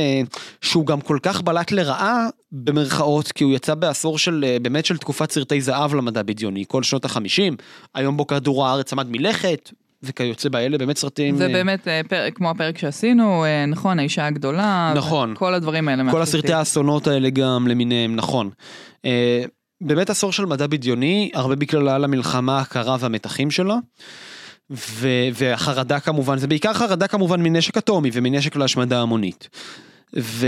שהוא גם כל כך בלט לרעה במרכאות, כי הוא יצא בעשור של אה, באמת של תקופת סרטי זהב למדע בדיוני, כל שנות החמישים, היום בו כדור הארץ עמד מלכת, וכיוצא באלה באמת סרטים... זה אה, באמת אה, פר- כמו הפרק שעשינו, נכון, האישה הגדולה. נכון. כל הדברים האלה. כל. הסרטי האסונות האלה גם למיניהם, נכון. באמת עשור של מדע בדיוני, הרבה בגלל המלחמה הקרה והמתחים שלה. ו- והחרדה כמובן, זה בעיקר חרדה כמובן מנשק אטומי ומנשק להשמדה המונית. ו...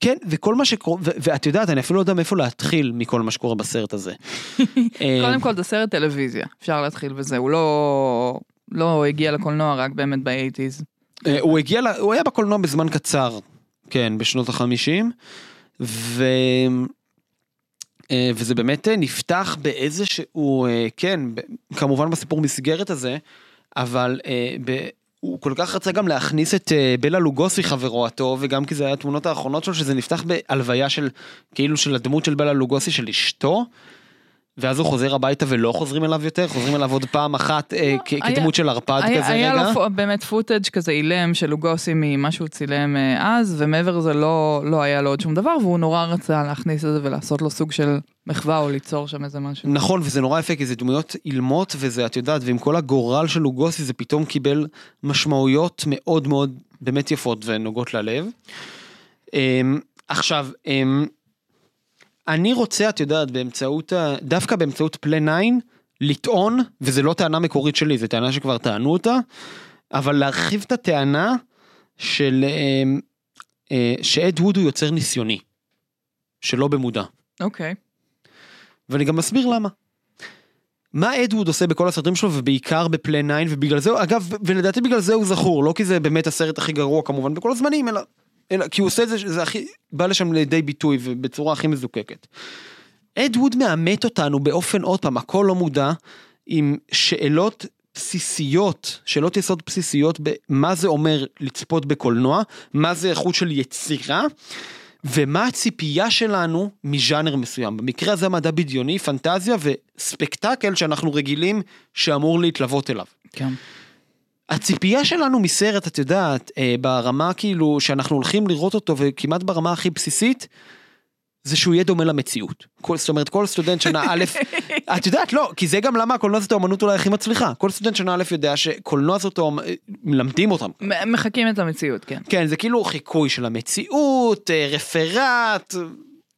כן, וכל מה שקורה, ואת יודעת, אני אפילו לא יודע מאיפה להתחיל מכל מה שקורה בסרט הזה. קודם כל זה סרט טלוויזיה, אפשר להתחיל בזה, הוא לא, לא הגיע לקולנוע רק באמת באייטיז. אה, הוא הגיע, הוא היה בקולנוע בזמן קצר, כן, בשנות החמישים, ו... אה, וזה באמת אה, נפתח באיזשהו, אה, כן, כמובן בסיפור מסגרת הזה, אבל ב... הוא כל כך רצה גם להכניס את בלה לוגוסי חברו הטוב, וגם כי זה היה התמונות האחרונות שלו, שזה נפתח בהלוויה של, כאילו של הדמות של בלה לוגוסי של אשתו. ואז הוא חוזר הביתה ולא חוזרים אליו יותר, חוזרים אליו עוד פעם אחת אה, כ- היה- כדמות של ערפד היה, כזה היה רגע. לו פו- באמת פוטאג' כזה אילם של לוגוסי ממה שהוא צילם אה, אז, ומעבר לזה לא, לא היה לו עוד שום דבר, והוא נורא רצה להכניס את זה ולעשות לו סוג של מחווה או ליצור שם איזה משהו. נכון וזה נורא יפה כי זה דמויות אילמות וזה את יודעת ועם כל הגורל של לוגוסי זה פתאום קיבל משמעויות מאוד מאוד באמת יפות ונוגעות ללב. אמ, עכשיו אמ, אני רוצה את יודעת באמצעות ה- דווקא באמצעות פלי 9 לטעון וזה לא טענה מקורית שלי זה טענה שכבר טענו אותה אבל להרחיב את הטענה של אמ, אה, שאד ווד הוא יוצר ניסיוני. שלא במודע. אוקיי. ואני גם מסביר למה. מה אדווד עושה בכל הסרטים שלו ובעיקר בפלי 9 ובגלל זה, אגב, ולדעתי בגלל זה הוא זכור, לא כי זה באמת הסרט הכי גרוע כמובן בכל הזמנים, אלא, אלא כי הוא עושה את זה, זה הכי, בא לשם לידי ביטוי ובצורה הכי מזוקקת. אדווד מאמת אותנו באופן עוד פעם, הכל לא מודע, עם שאלות בסיסיות, שאלות יסוד בסיסיות במה זה אומר לצפות בקולנוע, מה זה איכות של יצירה. ומה הציפייה שלנו מז'אנר מסוים. במקרה הזה מדע בדיוני, פנטזיה וספקטקל שאנחנו רגילים שאמור להתלוות אליו. כן. הציפייה שלנו מסרט, את יודעת, אה, ברמה כאילו שאנחנו הולכים לראות אותו וכמעט ברמה הכי בסיסית, זה שהוא יהיה דומה למציאות. כל, זאת אומרת, כל סטודנט שנה א', את יודעת, לא, כי זה גם למה הקולנוע זאת האמנות אולי הכי מצליחה. כל סטודנט שנה א' יודע שקולנוע זאת, האמ- מלמדים אותם. מחקים את המציאות, כן. כן, זה כאילו חיקוי של המציאות, אה, רפרט,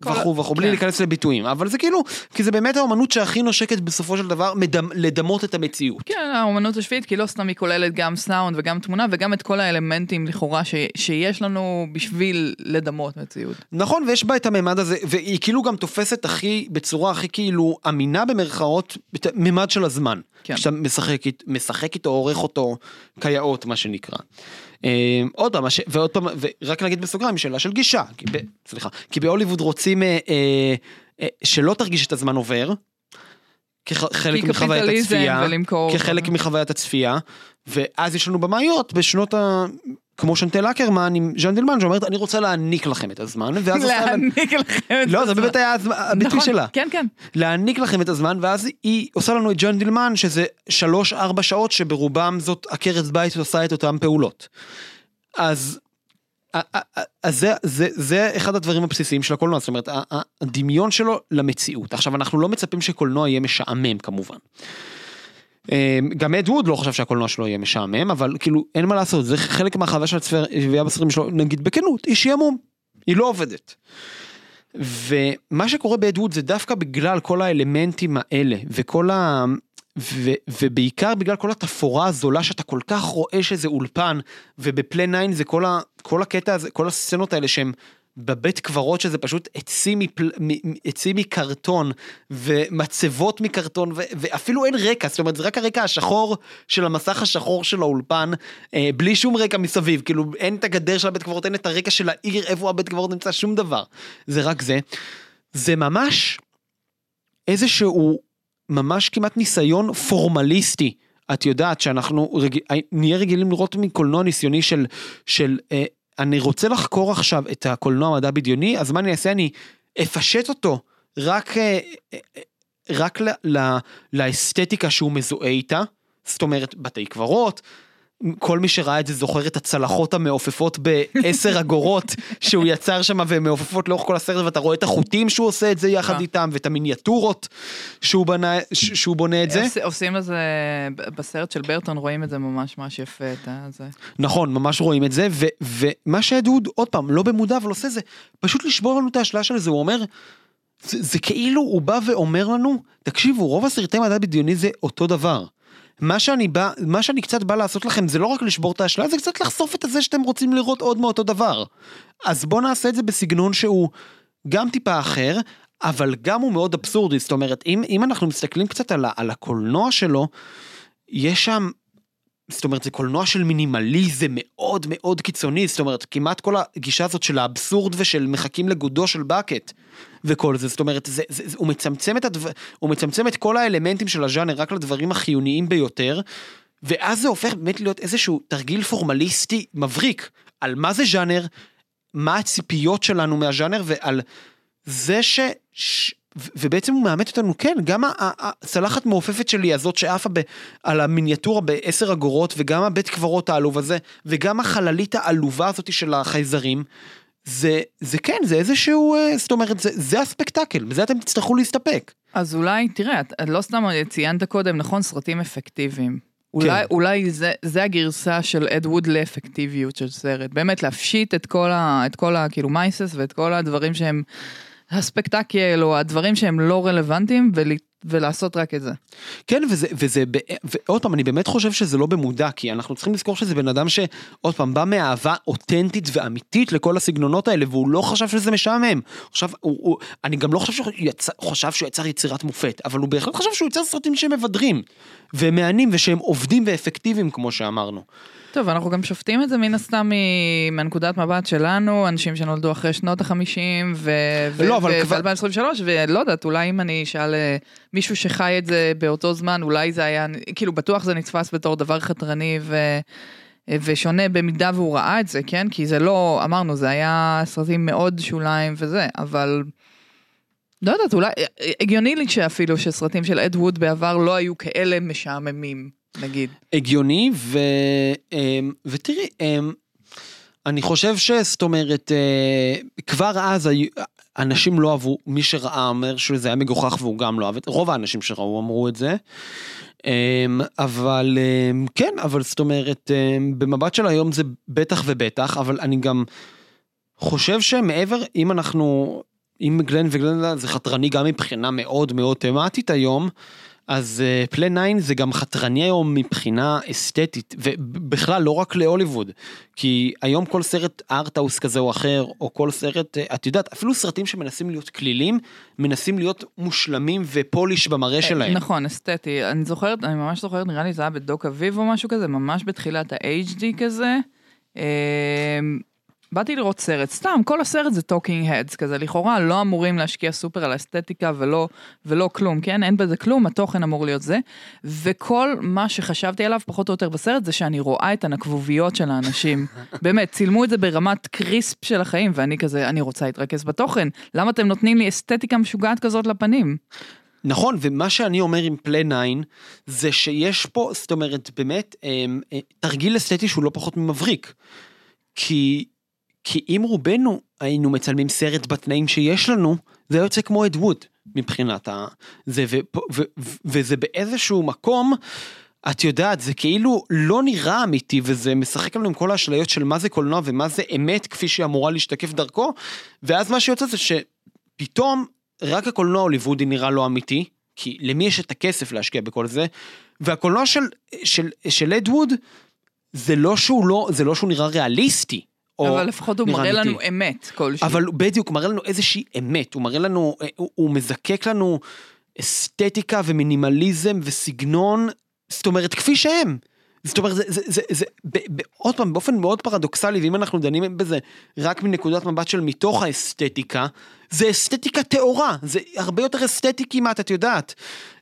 וכו' וכו', בלי כן. להיכנס לביטויים, אבל זה כאילו, כי זה באמת האומנות שהכי נושקת בסופו של דבר מדמ- לדמות את המציאות. כן, האומנות השביעית, כי לא סתם היא כוללת גם סאונד וגם תמונה וגם את כל האלמנטים לכאורה ש, שיש לנו בשביל לדמות מציאות. נכון, ויש בה את הממד הזה, והיא כאילו גם תופסת הכי, בצורה הכי כאילו אמינה במרכאות, את הממד של הזמן. כן. כשאתה משחק, משחק איתו, עורך אותו כיאות, מה שנקרא. אה, עוד פעם, ועוד פעם, ורק נגיד בסוגריים, שאלה של גישה, כי ב, סליחה, כי בהוליווד רוצים אה, אה, אה, שלא תרגיש את הזמן עובר. כחלק מחוויית הצפייה, ולמכור. כחלק מחוויית הצפייה, ואז יש לנו במאיות בשנות ה... כמו שנטל אקרמן עם ז'אן דלמן שאומרת אני רוצה להעניק לכם את הזמן ואז. להעניק לכם את לא זה הזמן. באמת היה הזמן- הביטוי נכון, שלה. כן, כן. להעניק לכם את הזמן ואז היא עושה לנו את ג'ון דילמן שזה שלוש ארבע שעות שברובם זאת עקרת בית עושה את אותם פעולות. אז. אז זה, זה, זה אחד הדברים הבסיסיים של הקולנוע, זאת אומרת הדמיון שלו למציאות. עכשיו אנחנו לא מצפים שקולנוע יהיה משעמם כמובן. אה, גם אד ווד לא חשב שהקולנוע שלו יהיה משעמם, אבל כאילו אין מה לעשות, זה חלק מהחוויה של הצפייה בסרטים שלו, נגיד בכנות, היא שעמום, היא לא עובדת. ומה שקורה באד ווד זה דווקא בגלל כל האלמנטים האלה וכל ה... ו, ובעיקר בגלל כל התפאורה הזולה שאתה כל כך רואה שזה אולפן ובפלי 9 זה כל, ה, כל הקטע הזה כל הסצנות האלה שהם בבית קברות שזה פשוט עצים, מפל, עצים מקרטון ומצבות מקרטון ו, ואפילו אין רקע זאת אומרת זה רק הרקע השחור של המסך השחור של האולפן אה, בלי שום רקע מסביב כאילו אין את הגדר של הבית קברות אין את הרקע של העיר איפה הבית קברות נמצא שום דבר זה רק זה זה ממש איזשהו ממש כמעט ניסיון פורמליסטי. את יודעת שאנחנו רג... נהיה רגילים לראות מקולנוע ניסיוני של, של אה, אני רוצה לחקור עכשיו את הקולנוע המדע בדיוני, אז מה אני אעשה? אני אפשט אותו רק, אה, אה, רק לאסתטיקה שהוא מזוהה איתה, זאת אומרת בתי קברות. כל מי שראה את זה זוכר את הצלחות המעופפות בעשר אגורות שהוא יצר שם והן מעופפות לאורך כל הסרט ואתה רואה את החוטים שהוא עושה את זה יחד אה. איתם ואת המיניאטורות שהוא בנה, שהוא בונה את זה. עוש- עושים לזה, בסרט של ברטון רואים את זה ממש ממש יפה, את זה. נכון, ממש רואים את זה, ו, ומה שאדוד, עוד פעם, לא במודע, אבל עושה זה, פשוט לשבור לנו את האשליה של זה, הוא אומר, זה, זה כאילו הוא בא ואומר לנו, תקשיבו, רוב הסרטי מדע בדיוני זה אותו דבר. מה שאני בא, מה שאני קצת בא לעשות לכם זה לא רק לשבור את האשליה, זה קצת לחשוף את הזה שאתם רוצים לראות עוד מאותו דבר. אז בואו נעשה את זה בסגנון שהוא גם טיפה אחר, אבל גם הוא מאוד אבסורדי, זאת אומרת, אם, אם אנחנו מסתכלים קצת על, על הקולנוע שלו, יש שם זאת אומרת זה קולנוע של מינימליזם מאוד מאוד קיצוני. זאת אומרת כמעט כל הגישה הזאת של האבסורד ושל מחכים לגודו של בקט וכל זה זאת אומרת זה, זה, זה הוא מצמצם את הדבר הוא מצמצם את כל האלמנטים של הז'אנר רק לדברים החיוניים ביותר ואז זה הופך באמת להיות איזשהו תרגיל פורמליסטי מבריק על מה זה ז'אנר מה הציפיות שלנו מהז'אנר ועל זה ש... ובעצם הוא מאמת אותנו, כן, גם הצלחת מעופפת שלי הזאת שעפה ב- על המיניאטורה בעשר אגורות, וגם הבית קברות העלוב הזה, וגם החללית העלובה הזאת של החייזרים, זה, זה כן, זה איזשהו, אה, זאת אומרת, זה, זה הספקטקל, בזה אתם תצטרכו להסתפק. אז אולי, תראה, את- לא סתם ציינת קודם, נכון, סרטים אפקטיביים. אולי, אולי זה, זה הגרסה של אד ווד לאפקטיביות של סרט. באמת להפשיט את כל ה... את כל ה... כאילו מייסס ואת כל הדברים שהם הספקטקל או הדברים שהם לא רלוונטיים ול, ולעשות רק את זה. כן, וזה, וזה, ועוד פעם, אני באמת חושב שזה לא במודע, כי אנחנו צריכים לזכור שזה בן אדם שעוד פעם, בא מאהבה אותנטית ואמיתית לכל הסגנונות האלה, והוא לא חשב שזה משעמם. עכשיו, הוא, הוא, אני גם לא חושב שהוא יצא, חשב שהוא יצר יצירת מופת, אבל הוא בהחלט חשב שהוא יצר סרטים שהם מבדרים, ומהנים, ושהם עובדים ואפקטיביים, כמו שאמרנו. טוב, אנחנו גם שופטים את זה מן הסתם מנקודת מבט שלנו, אנשים שנולדו אחרי שנות החמישים, ו... לא, אבל כבר- ב-2023, ולא יודעת, אולי אם אני אשאל אה, מישהו שחי את זה באותו זמן, אולי זה היה, כאילו, בטוח זה נתפס בתור דבר חתרני ו... ושונה במידה והוא ראה את זה, כן? כי זה לא, אמרנו, זה היה סרטים מאוד שוליים וזה, אבל... לא יודעת, אולי, הגיוני לי שאפילו שסרטים של אד ווד בעבר לא היו כאלה משעממים, נגיד. הגיוני, ו, אמ, ותראי, אמ, אני חושב שזאת אומרת, אה, כבר אז אנשים לא אהבו, מי שראה אומר שזה היה מגוחך והוא גם לא אהב רוב האנשים שראו אמרו את זה. אמ, אבל כן, אבל זאת אומרת, במבט של היום זה בטח ובטח, אבל אני גם חושב שמעבר, אם אנחנו אם גלן וגלנדה זה חתרני גם מבחינה מאוד מאוד תמטית היום, אז פלאן אה, 9 זה גם חתרני היום מבחינה אסתטית, ובכלל לא רק להוליווד, כי היום כל סרט art house כזה או אחר, או כל סרט, אה, את יודעת, אפילו סרטים שמנסים להיות כלילים, מנסים להיות מושלמים ו polish במראה שלהם. נכון, אסתטי. אני זוכרת, אני ממש זוכרת, נראה לי זה היה בדוקאביב או משהו כזה, ממש בתחילת ה-HD כזה. באתי לראות סרט, סתם, כל הסרט זה talking heads כזה, לכאורה לא אמורים להשקיע סופר על אסתטיקה ולא, ולא כלום, כן? אין בזה כלום, התוכן אמור להיות זה. וכל מה שחשבתי עליו, פחות או יותר בסרט, זה שאני רואה את הנקבוביות של האנשים. באמת, צילמו את זה ברמת קריספ של החיים, ואני כזה, אני רוצה להתרכז בתוכן. למה אתם נותנים לי אסתטיקה משוגעת כזאת לפנים? נכון, ומה שאני אומר עם פלי 9, זה שיש פה, זאת אומרת, באמת, אמ, אה, תרגיל אסתטי שהוא לא פחות ממבריק. כי כי אם רובנו היינו מצלמים סרט בתנאים שיש לנו, זה יוצא כמו אד ווד מבחינת ה... זה, ו, ו, ו, וזה באיזשהו מקום, את יודעת, זה כאילו לא נראה אמיתי, וזה משחק לנו עם כל האשליות של מה זה קולנוע ומה זה אמת כפי שהיא אמורה להשתקף דרכו, ואז מה שיוצא זה שפתאום רק הקולנוע הוליוודי נראה לא אמיתי, כי למי יש את הכסף להשקיע בכל זה, והקולנוע של, של, של אד ווד, זה לא שהוא לא, זה לא שהוא נראה ריאליסטי. אבל לפחות הוא מראה לנו אמת כלשהי. אבל בדיוק, מראה לנו איזושהי אמת, הוא מראה לנו, אה, הוא, הוא מזקק לנו אסתטיקה ומינימליזם וסגנון, זאת אומרת, כפי שהם. זאת אומרת, זה, זה, זה, זה ב, ב, עוד פעם, באופן מאוד פרדוקסלי, ואם אנחנו דנים בזה רק מנקודת מבט של מתוך האסתטיקה, זה אסתטיקה טהורה, זה הרבה יותר אסתטי כמעט, את יודעת,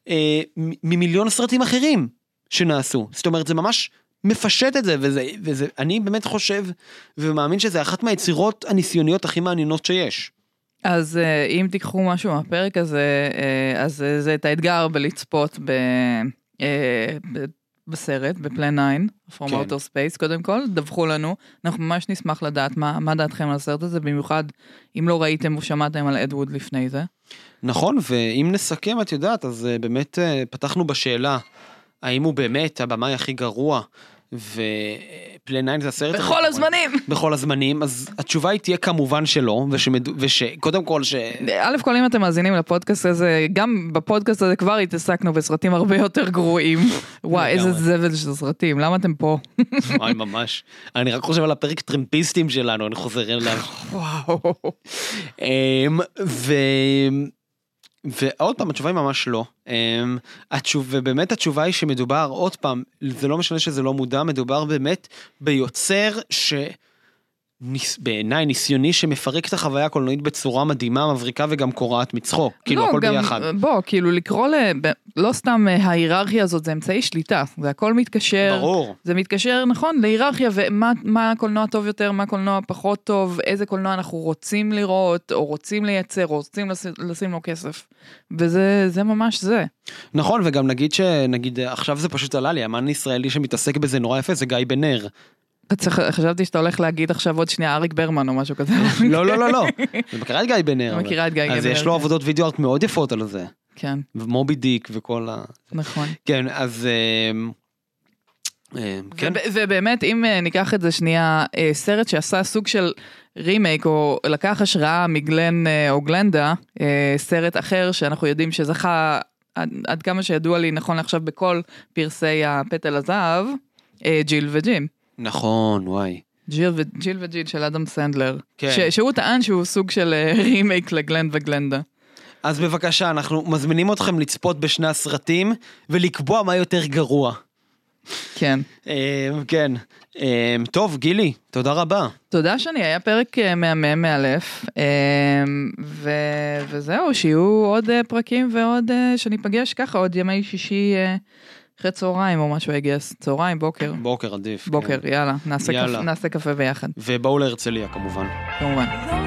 אה, ממיליון סרטים אחרים שנעשו. זאת אומרת, זה ממש מפשט את זה, וזה, וזה, אני באמת חושב ומאמין שזה אחת מהיצירות הניסיוניות הכי מעניינות שיש. אז אה, אם תיקחו משהו מהפרק הזה, אה, אז אה, זה את האתגר בלצפות ב... בסרט, בפלן 9, From כן. Outer Space קודם כל, דווחו לנו, אנחנו ממש נשמח לדעת מה, מה דעתכם על הסרט הזה, במיוחד אם לא ראיתם או שמעתם על אדווד לפני זה. נכון, ואם נסכם, את יודעת, אז באמת פתחנו בשאלה, האם הוא באמת הבמאי הכי גרוע ופלי 9 זה הסרט... בכל הזמנים. בכל הזמנים, אז התשובה היא תהיה כמובן שלא, ושקודם כל ש... א' כל אם אתם מאזינים לפודקאסט הזה, גם בפודקאסט הזה כבר התעסקנו בסרטים הרבה יותר גרועים. וואי, איזה זבל של סרטים, למה אתם פה? וואי, ממש. אני רק חושב על הפרק טרמפיסטים שלנו, אני חוזר אליו. וואו. אמ, ועוד פעם התשובה היא ממש לא. אמ, התשוב, ובאמת התשובה היא שמדובר עוד פעם זה לא משנה שזה לא מודע מדובר באמת ביוצר ש... ניס, בעיניי ניסיוני שמפרק את החוויה הקולנועית בצורה מדהימה, מבריקה וגם קורעת מצחוק, כאילו לא, הכל גם, ביחד. בוא, כאילו לקרוא ל... לא סתם אה, ההיררכיה הזאת זה אמצעי שליטה, זה הכל מתקשר. ברור. זה מתקשר, נכון, להיררכיה ומה הקולנוע טוב יותר, מה הקולנוע פחות טוב, איזה קולנוע אנחנו רוצים לראות, או רוצים לייצר, או רוצים לשים, לשים לו כסף. וזה ממש זה. נכון, וגם נגיד שנגיד עכשיו זה פשוט עלה לי, אמן ישראלי שמתעסק בזה נורא יפה זה גיא בן נר. חשבתי שאתה הולך להגיד עכשיו עוד שנייה אריק ברמן או משהו כזה. לא לא לא לא, אני מכירה את גיא בן נר. מכירה את גיא בן נר. אז יש לו עבודות וידאו ארט מאוד יפות על זה. כן. ומובי דיק וכל ה... נכון. כן אז. אמ, אמ, כן. ובאמת אם אה, ניקח את זה שנייה אה, סרט שעשה סוג של רימייק או לקח השראה מגלן אה, או גלנדה סרט אחר שאנחנו יודעים שזכה עד, עד כמה שידוע לי נכון לעכשיו בכל פרסי הפטל הזהב ג'ק וג'יל. נכון, וואי. ג'יל, ו... ג'ק וג'יל של אדם סנדלר. כן. ש... שהוא טען שהוא סוג של רימייק אה, לגלן וגלנדה. אז בבקשה, אנחנו מזמינים אתכם לצפות בשני הסרטים ולקבוע מה יותר גרוע. כן. אה, כן. אה, טוב, גילי, תודה רבה. תודה שני, היה פרק מהמם מאלף. ו... וזהו, שיהיו עוד פרקים ועוד, שניפגש ככה, עוד ימי שישי. אחרי צהריים או משהו יגייס, צהריים, בוקר. בוקר עדיף. בוקר, כן. יאללה, נעשה, יאללה. קפה, נעשה קפה ביחד. ובואו להרצליה כמובן. כמובן.